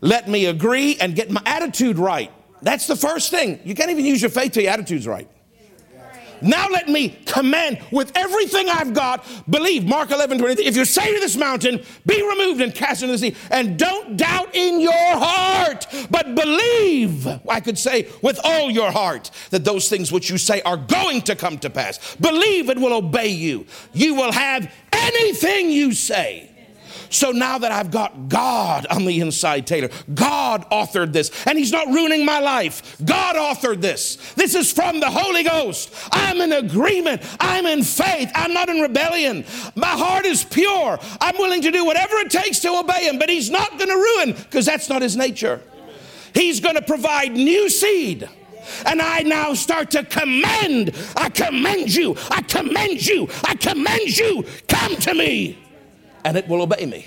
Let me agree and get my attitude right. That's the first thing. You can't even use your faith till your attitude's right. Now let me command with everything I've got, believe, Mark 11, 23, if you say to this mountain, be removed and cast into the sea, and don't doubt in your heart, but believe, I could say, with all your heart, that those things which you say are going to come to pass. Believe it will obey you. You will have anything you say. So now that I've got God on the inside, Taylor, God authored this, and He's not ruining my life. God authored this. This is from the Holy Ghost. I'm in agreement. I'm in faith. I'm not in rebellion. My heart is pure. I'm willing to do whatever it takes to obey Him, but He's not going to ruin because that's not His nature. He's going to provide new seed. And I now start to commend. I commend you. I commend you. I commend you. Come to me. And it will obey me.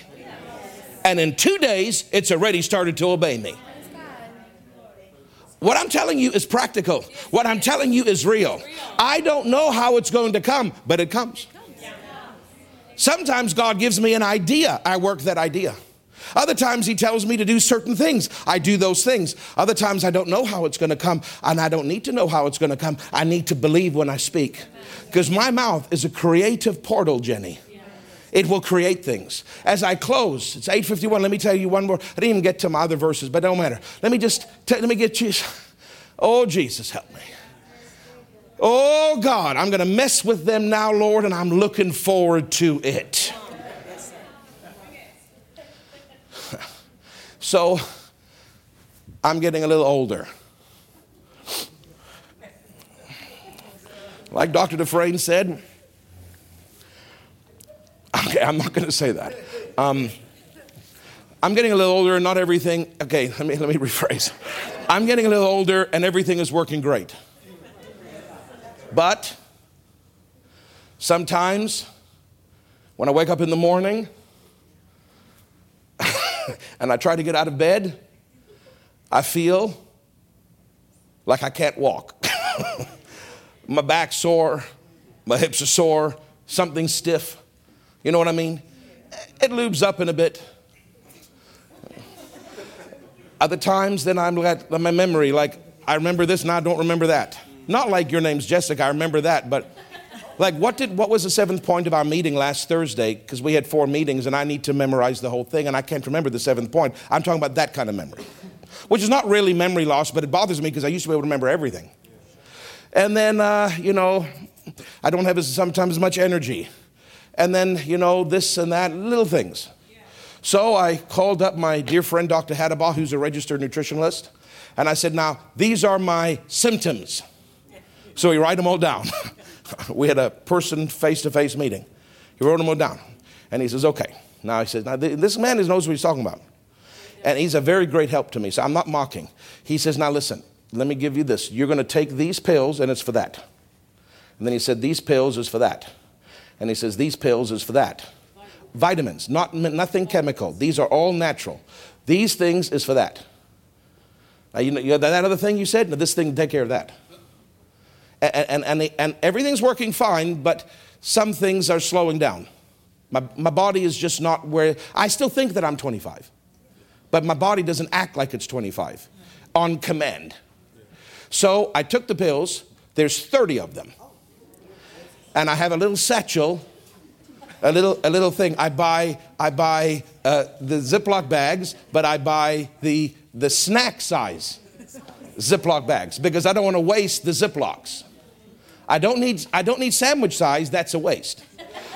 And in two days, it's already started to obey me. What I'm telling you is practical. What I'm telling you is real. I don't know how it's going to come, but it comes. Sometimes God gives me an idea, I work that idea. Other times he tells me to do certain things. I do those things. Other times I don't know how it's going to come, and I don't need to know how it's going to come. I need to believe when I speak. Because my mouth is a creative portal, Jenny. It will create things. As I close, it's 8:51. Let me tell you one more. I didn't even get to my other verses, but don't matter. Let me just let me get you. Oh Jesus, help me. Oh God, I'm going to mess with them now, Lord, and I'm looking forward to it. So I'm getting a little older. Like Dr. Dufresne said, okay, I'm not going to say that. Um, I'm getting a little older and not everything, okay, let me, let me rephrase. I'm getting a little older and everything is working great. But sometimes when I wake up in the morning, and I try to get out of bed, I feel like I can't walk. my back's sore, my hips are sore, something stiff. You know what I mean? It lubes up in a bit. Other times, then I'm at my memory, like I remember this and I don't remember that. Not like your name's Jessica, I remember that, but like, what, did, what was the seventh point of our meeting last Thursday? Because we had four meetings and I need to memorize the whole thing and I can't remember the seventh point. I'm talking about that kind of memory, which is not really memory loss, but it bothers me because I used to be able to remember everything. And then, uh, you know, I don't have as, sometimes as much energy. And then, you know, this and that, little things. So I called up my dear friend, Dr. Hadabah, who's a registered nutritionalist, and I said, Now, these are my symptoms. So he write them all down. we had a person face to face meeting. He wrote them all down. And he says, okay. Now he says, now this man knows what he's talking about. And he's a very great help to me. So I'm not mocking. He says, now listen, let me give you this. You're going to take these pills, and it's for that. And then he said, these pills is for that. And he says, these pills is for that. Vitamins, not, nothing chemical. These are all natural. These things is for that. Now, you know, that other thing you said? Now, this thing take care of that and, and, and, and everything's working fine, but some things are slowing down. My, my body is just not where, I still think that I'm 25, but my body doesn't act like it's 25 on command. So I took the pills, there's 30 of them. And I have a little satchel, a little, a little thing. I buy, I buy uh, the Ziploc bags, but I buy the, the snack size Ziploc bags because I don't want to waste the Ziplocs. I don't need, I don't need sandwich size, that's a waste.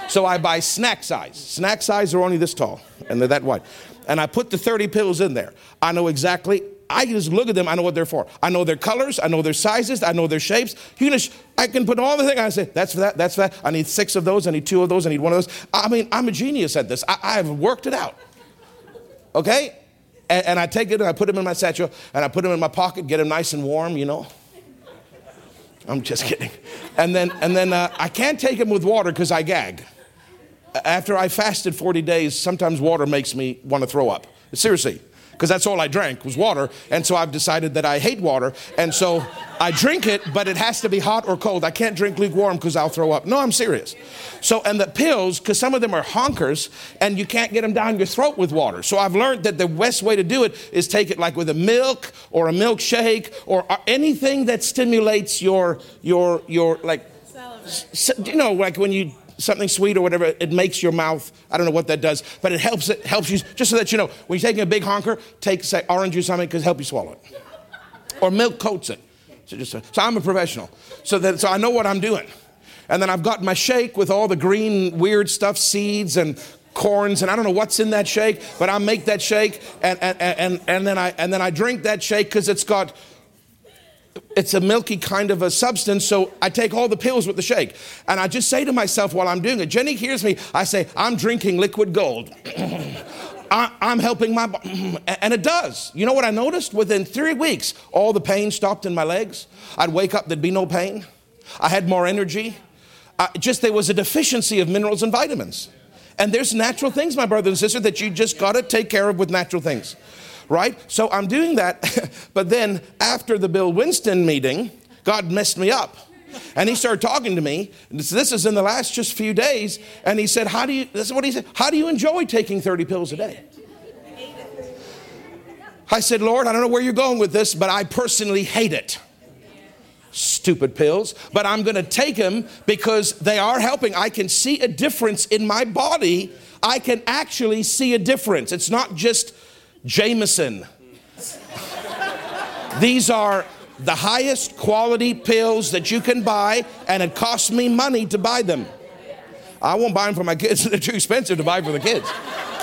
So I buy snack size. Snack size are only this tall and they're that wide. And I put the 30 pills in there. I know exactly, I just look at them, I know what they're for. I know their colors, I know their sizes, I know their shapes. You can, I can put all the things, I say, that's for that, that's for that. I need six of those, I need two of those, I need one of those. I mean, I'm a genius at this. I, I've worked it out. Okay? And, and I take it and I put them in my satchel and I put them in my pocket, get them nice and warm, you know. I'm just kidding. And then, and then uh, I can't take them with water because I gag. After I fasted 40 days, sometimes water makes me want to throw up. Seriously, because that's all I drank was water. And so I've decided that I hate water. And so I drink it, but it has to be hot or cold. I can't drink lukewarm because I'll throw up. No, I'm serious. So, and the pills, because some of them are honkers and you can't get them down your throat with water. So I've learned that the best way to do it is take it like with a milk or a milkshake or uh, anything that stimulates your, your, your, like, you know, like when you something sweet or whatever, it makes your mouth, I don't know what that does, but it helps it helps you, just so that you know, when you're taking a big honker, take say orange juice or something because help you swallow it. Or milk coats it. So, just, so I'm a professional. So that so I know what I'm doing. And then I've got my shake with all the green weird stuff, seeds and corns and I don't know what's in that shake, but I make that shake and, and, and, and, then, I, and then I drink that shake because it's got, it's a milky kind of a substance. So I take all the pills with the shake. And I just say to myself while I'm doing it, Jenny hears me, I say, I'm drinking liquid gold. I, am helping my and it does. You know what I noticed? Within three weeks, all the pain stopped in my legs. I'd wake up, there'd be no pain. I had more energy. Uh, just there was a deficiency of minerals and vitamins. And there's natural things, my brother and sister, that you just got to take care of with natural things. Right? So I'm doing that. but then after the Bill Winston meeting, God messed me up. And he started talking to me. This is in the last just few days. And he said, How do you, this is what he said, how do you enjoy taking 30 pills a day? I said, Lord, I don't know where you're going with this, but I personally hate it. Stupid pills, but I'm going to take them because they are helping. I can see a difference in my body. I can actually see a difference. It's not just Jameson. These are the highest quality pills that you can buy, and it costs me money to buy them. I won't buy them for my kids, they're too expensive to buy for the kids.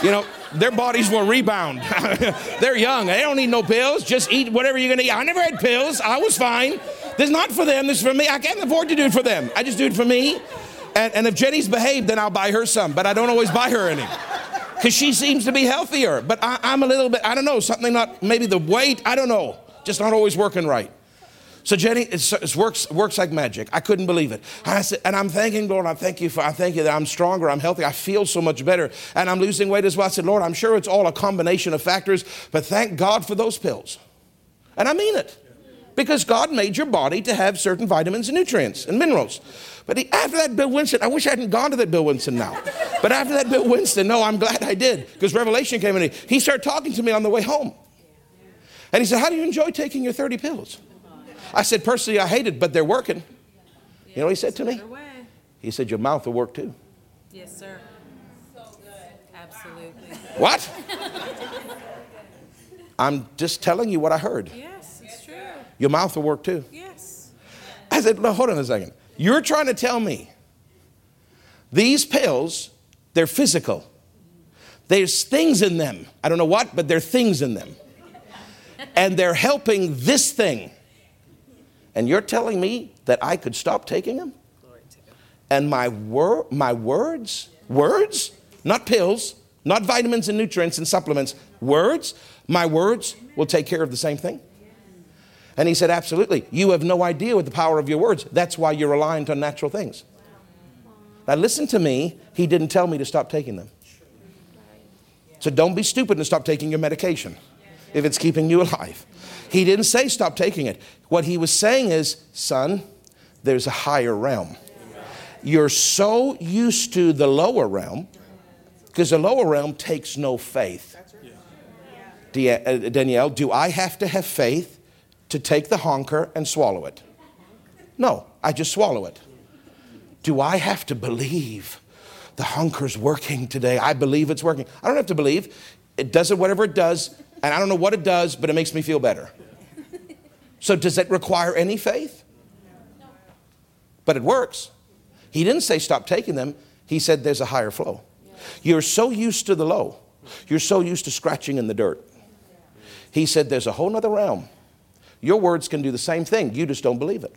You know, their bodies will rebound. they're young, they don't need no pills. Just eat whatever you're gonna eat. I never had pills, I was fine. This is not for them, this is for me. I can't afford to do it for them. I just do it for me. And, and if Jenny's behaved, then I'll buy her some, but I don't always buy her any because she seems to be healthier. But I, am a little bit, I don't know, something not, maybe the weight, I don't know, just not always working right. So Jenny, it works works like magic. I couldn't believe it. I said, and I'm thanking Lord. I thank you for. I thank you that I'm stronger. I'm healthy. I feel so much better, and I'm losing weight as well. I said, Lord, I'm sure it's all a combination of factors, but thank God for those pills, and I mean it, because God made your body to have certain vitamins and nutrients and minerals. But he, after that Bill Winston, I wish I hadn't gone to that Bill Winston now. But after that Bill Winston, no, I'm glad I did because revelation came in. He started talking to me on the way home. And he said, How do you enjoy taking your 30 pills? I said, personally, I hate it, but they're working. You know what he said to me? He said, Your mouth will work too. Yes, sir. So good. Absolutely. What? I'm just telling you what I heard. True. Your mouth will work too. Yes. I said, no, hold on a second. You're trying to tell me these pills, they're physical. There's things in them. I don't know what, but there are things in them. And they're helping this thing. And you're telling me that I could stop taking them? And my, wor- my words, words, not pills, not vitamins and nutrients and supplements, words, my words will take care of the same thing? And he said, Absolutely. You have no idea what the power of your words. That's why you're reliant on natural things. Now, listen to me. He didn't tell me to stop taking them. So don't be stupid and stop taking your medication if it's keeping you alive. He didn't say stop taking it. What he was saying is, son, there's a higher realm. You're so used to the lower realm because the lower realm takes no faith. Uh, Danielle, do I have to have faith to take the honker and swallow it? No, I just swallow it. Do I have to believe the honker's working today? I believe it's working. I don't have to believe. It does it whatever it does, and I don't know what it does, but it makes me feel better. So, does it require any faith? But it works. He didn't say stop taking them, he said there's a higher flow. You're so used to the low, you're so used to scratching in the dirt. He said there's a whole other realm. Your words can do the same thing, you just don't believe it.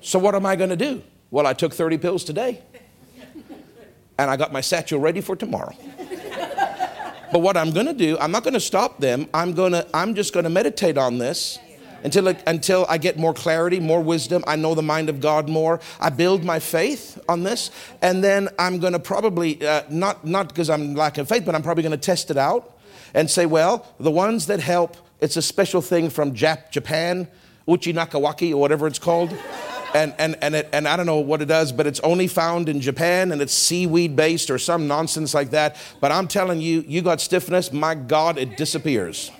So, what am I going to do? Well, I took 30 pills today, and I got my satchel ready for tomorrow. But what I'm going to do, I'm not going to stop them. I'm to I'm just going to meditate on this until it, until I get more clarity, more wisdom. I know the mind of God more. I build my faith on this, and then I'm going to probably uh, not not because I'm lacking faith, but I'm probably going to test it out and say, well, the ones that help. It's a special thing from Jap- Japan, Uchi Nakawaki or whatever it's called and, and, and, it, and I don't know what it does, but it's only found in Japan and it's seaweed based or some nonsense like that. But I'm telling you, you got stiffness, my God, it disappears.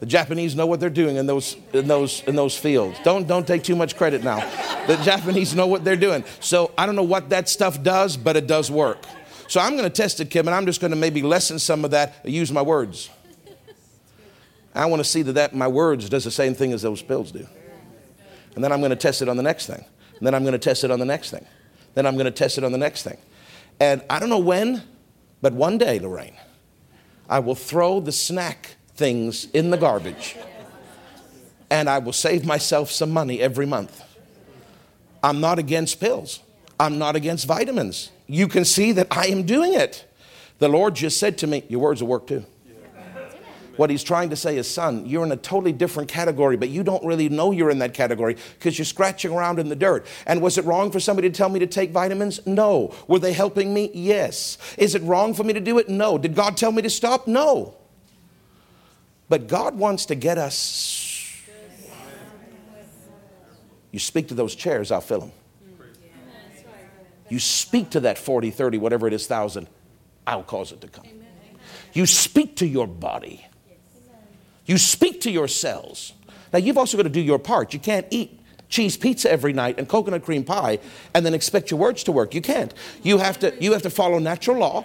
The Japanese know what they're doing in those, in those, in those fields. Don't, don't take too much credit now. The Japanese know what they're doing. So I don't know what that stuff does, but it does work. So I'm going to test it, Kim, and I'm just going to maybe lessen some of that, uh, use my words. I want to see that, that my words does the same thing as those pills do. And then I'm going to test it on the next thing. And then I'm going to test it on the next thing. then I'm going to test it on the next thing. And I don't know when, but one day, Lorraine, I will throw the snack things in the garbage and I will save myself some money every month. I'm not against pills, I'm not against vitamins. You can see that I am doing it. The Lord just said to me, Your words will work too. What he's trying to say is, son, you're in a totally different category, but you don't really know you're in that category because you're scratching around in the dirt. And was it wrong for somebody to tell me to take vitamins? No. Were they helping me? Yes. Is it wrong for me to do it? No. Did God tell me to stop? No. But God wants to get us. You speak to those chairs, I'll fill them. You speak to that 40, 30, whatever it is, thousand, I'll cause it to come. You speak to your body. You speak to your cells. Now, you've also got to do your part. You can't eat cheese pizza every night and coconut cream pie and then expect your words to work. You can't. You have to, you have to follow natural law.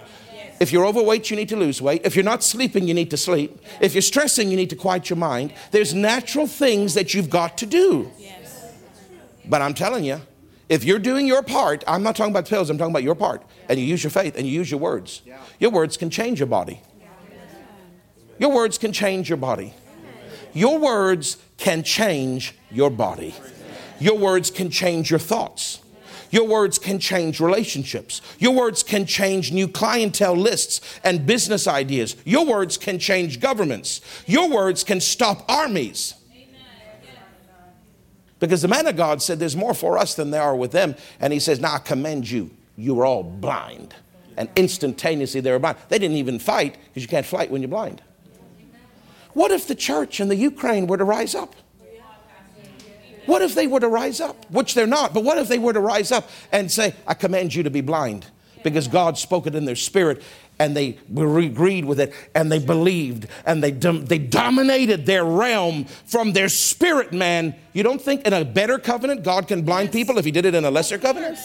If you're overweight, you need to lose weight. If you're not sleeping, you need to sleep. If you're stressing, you need to quiet your mind. There's natural things that you've got to do. But I'm telling you, if you're doing your part, I'm not talking about pills, I'm talking about your part, and you use your faith and you use your words, your words can change your body. Your words can change your body. Your words can change your body. Your words can change your thoughts. Your words can change relationships. Your words can change new clientele lists and business ideas. Your words can change governments. Your words can stop armies. Because the man of God said, There's more for us than there are with them. And he says, Now I commend you. You were all blind. And instantaneously they were blind. They didn't even fight because you can't fight when you're blind. What if the church in the Ukraine were to rise up? What if they were to rise up? Which they're not, but what if they were to rise up and say, I command you to be blind because God spoke it in their spirit and they were agreed with it and they believed and they, dom- they dominated their realm from their spirit man. You don't think in a better covenant God can blind people if he did it in a lesser covenant?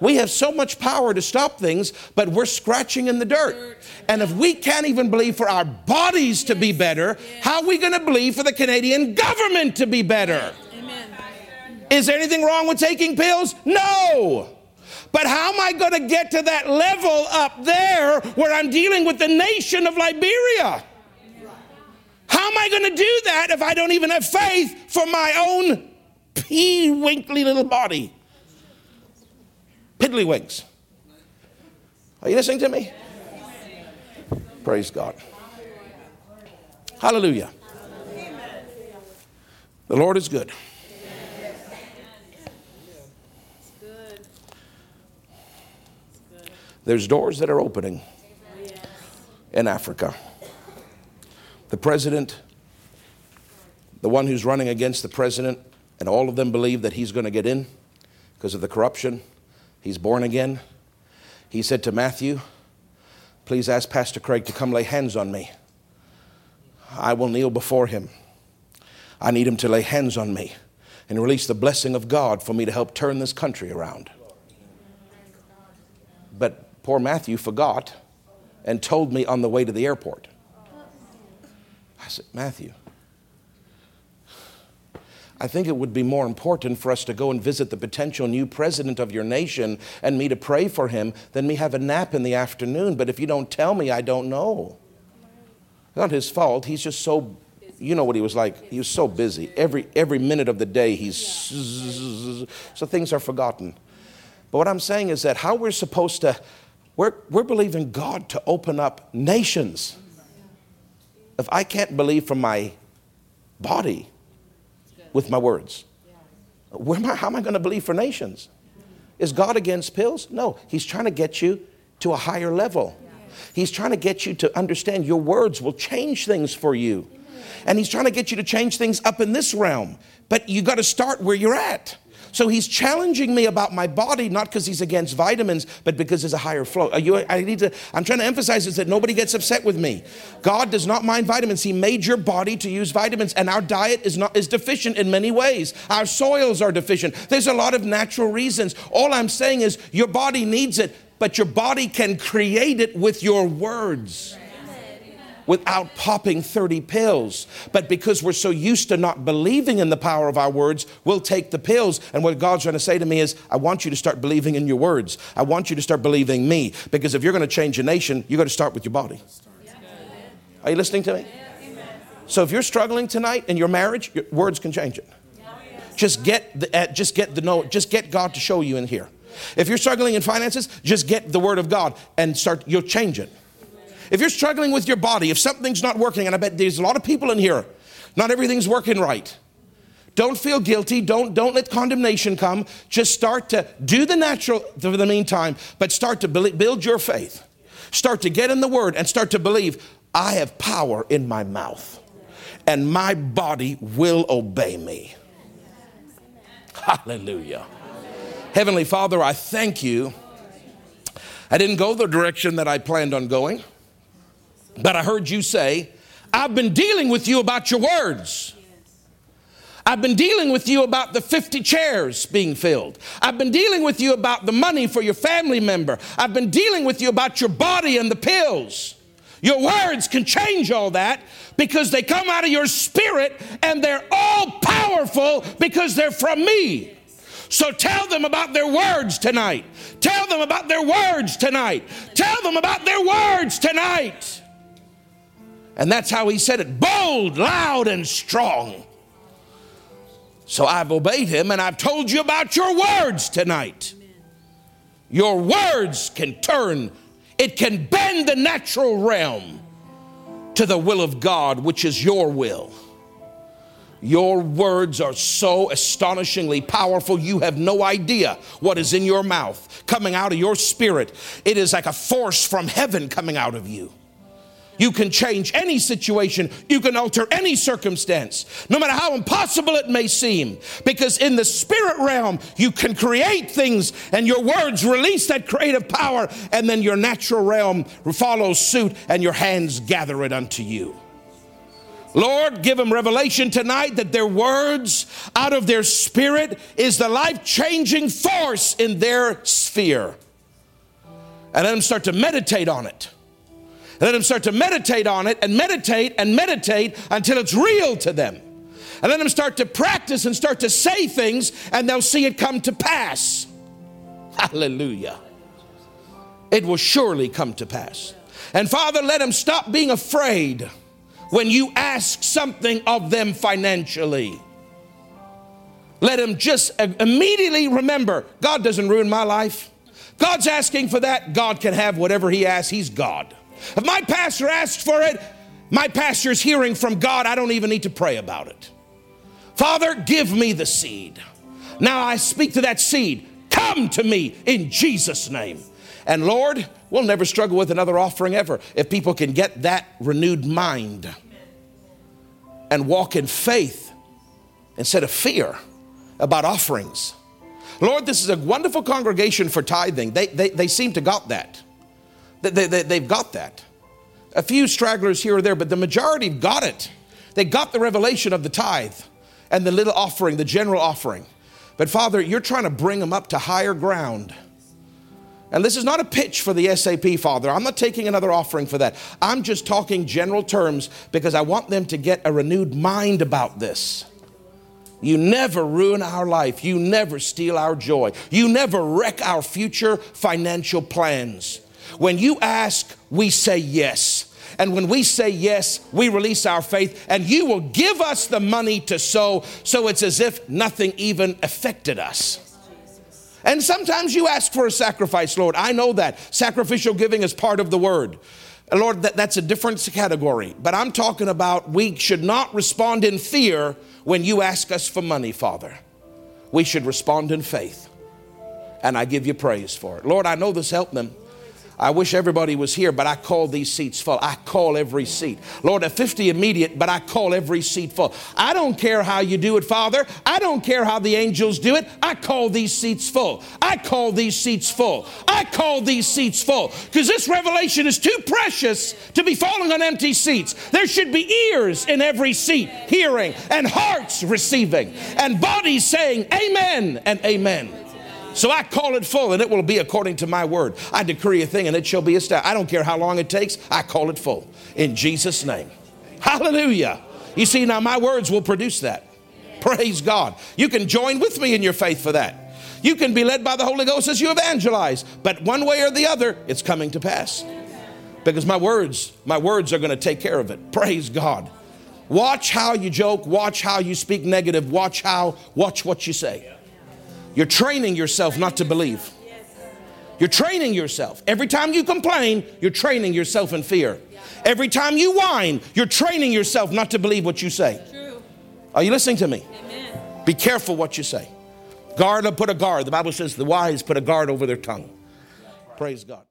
We have so much power to stop things, but we're scratching in the dirt. And if we can't even believe for our bodies to be better, how are we going to believe for the Canadian government to be better? Is there anything wrong with taking pills? No. But how am I going to get to that level up there where I'm dealing with the nation of Liberia? How am I going to do that if I don't even have faith for my own pea winkly little body? Piddlywinks. Are you listening to me? Praise God. Hallelujah. The Lord is good. There's doors that are opening in Africa. The president, the one who's running against the president, and all of them believe that he's going to get in because of the corruption. He's born again. He said to Matthew, Please ask Pastor Craig to come lay hands on me. I will kneel before him. I need him to lay hands on me and release the blessing of God for me to help turn this country around. Poor Matthew forgot and told me on the way to the airport. I said, Matthew, I think it would be more important for us to go and visit the potential new president of your nation and me to pray for him than me have a nap in the afternoon. But if you don't tell me, I don't know. Not his fault. He's just so, you know what he was like. He was so busy. Every, every minute of the day, he's, so things are forgotten. But what I'm saying is that how we're supposed to, we're, we're believing God to open up nations. If I can't believe from my body, with my words. Where am I, how am I going to believe for nations? Is God against pills? No, He's trying to get you to a higher level. He's trying to get you to understand your words will change things for you. And He's trying to get you to change things up in this realm. But you got to start where you're at. So he's challenging me about my body, not because he's against vitamins, but because there's a higher flow. You, I need to, I'm trying to emphasize this that nobody gets upset with me. God does not mind vitamins. He made your body to use vitamins, and our diet is not is deficient in many ways. Our soils are deficient. There's a lot of natural reasons. All I'm saying is your body needs it, but your body can create it with your words. Without popping 30 pills. But because we're so used to not believing in the power of our words, we'll take the pills. And what God's trying to say to me is, I want you to start believing in your words. I want you to start believing me. Because if you're going to change a nation, you got to start with your body. Are you listening to me? So if you're struggling tonight in your marriage, your words can change it. Just get the, uh, just get the know, just get God to show you in here. If you're struggling in finances, just get the word of God and start, you'll change it. If you're struggling with your body, if something's not working, and I bet there's a lot of people in here, not everything's working right. Don't feel guilty. Don't, don't let condemnation come. Just start to do the natural for the meantime, but start to build your faith. Start to get in the word and start to believe I have power in my mouth, and my body will obey me. Hallelujah. Heavenly Father, I thank you. I didn't go the direction that I planned on going, but I heard you say, I've been dealing with you about your words. I've been dealing with you about the 50 chairs being filled. I've been dealing with you about the money for your family member. I've been dealing with you about your body and the pills. Your words can change all that because they come out of your spirit and they're all powerful because they're from me. So tell them about their words tonight. Tell them about their words tonight. Tell them about their words tonight. And that's how he said it bold, loud, and strong. So I've obeyed him and I've told you about your words tonight. Your words can turn, it can bend the natural realm to the will of God, which is your will. Your words are so astonishingly powerful, you have no idea what is in your mouth coming out of your spirit. It is like a force from heaven coming out of you. You can change any situation. You can alter any circumstance, no matter how impossible it may seem. Because in the spirit realm, you can create things and your words release that creative power, and then your natural realm follows suit and your hands gather it unto you. Lord, give them revelation tonight that their words out of their spirit is the life changing force in their sphere. And let them start to meditate on it. Let them start to meditate on it and meditate and meditate until it's real to them. And let them start to practice and start to say things, and they'll see it come to pass. Hallelujah. It will surely come to pass. And Father, let them stop being afraid when you ask something of them financially. Let them just immediately remember God doesn't ruin my life. God's asking for that. God can have whatever He asks. He's God. If my pastor asks for it, my pastor is hearing from God. I don't even need to pray about it. Father, give me the seed. Now I speak to that seed. Come to me in Jesus' name. And Lord, we'll never struggle with another offering ever if people can get that renewed mind and walk in faith instead of fear about offerings. Lord, this is a wonderful congregation for tithing. They, they, they seem to got that. They, they, they've got that. A few stragglers here or there, but the majority got it. They got the revelation of the tithe and the little offering, the general offering. But Father, you're trying to bring them up to higher ground. And this is not a pitch for the SAP, Father. I'm not taking another offering for that. I'm just talking general terms because I want them to get a renewed mind about this. You never ruin our life. You never steal our joy. You never wreck our future financial plans. When you ask, we say yes. And when we say yes, we release our faith, and you will give us the money to sow, so it's as if nothing even affected us. And sometimes you ask for a sacrifice, Lord. I know that. Sacrificial giving is part of the word. Lord, that, that's a different category. But I'm talking about we should not respond in fear when you ask us for money, Father. We should respond in faith. And I give you praise for it. Lord, I know this helped them. I wish everybody was here, but I call these seats full. I call every seat. Lord, a 50 immediate, but I call every seat full. I don't care how you do it, Father. I don't care how the angels do it. I call these seats full. I call these seats full. I call these seats full. Because this revelation is too precious to be falling on empty seats. There should be ears in every seat hearing, and hearts receiving, and bodies saying amen and amen. So I call it full and it will be according to my word. I decree a thing and it shall be established. I don't care how long it takes, I call it full in Jesus' name. Hallelujah. You see, now my words will produce that. Praise God. You can join with me in your faith for that. You can be led by the Holy Ghost as you evangelize, but one way or the other, it's coming to pass. Because my words, my words are going to take care of it. Praise God. Watch how you joke, watch how you speak negative, watch how, watch what you say. You're training yourself not to believe. You're training yourself. Every time you complain, you're training yourself in fear. Every time you whine, you're training yourself not to believe what you say. Are you listening to me? Amen. Be careful what you say. Guard, put a guard. The Bible says the wise put a guard over their tongue. Praise God.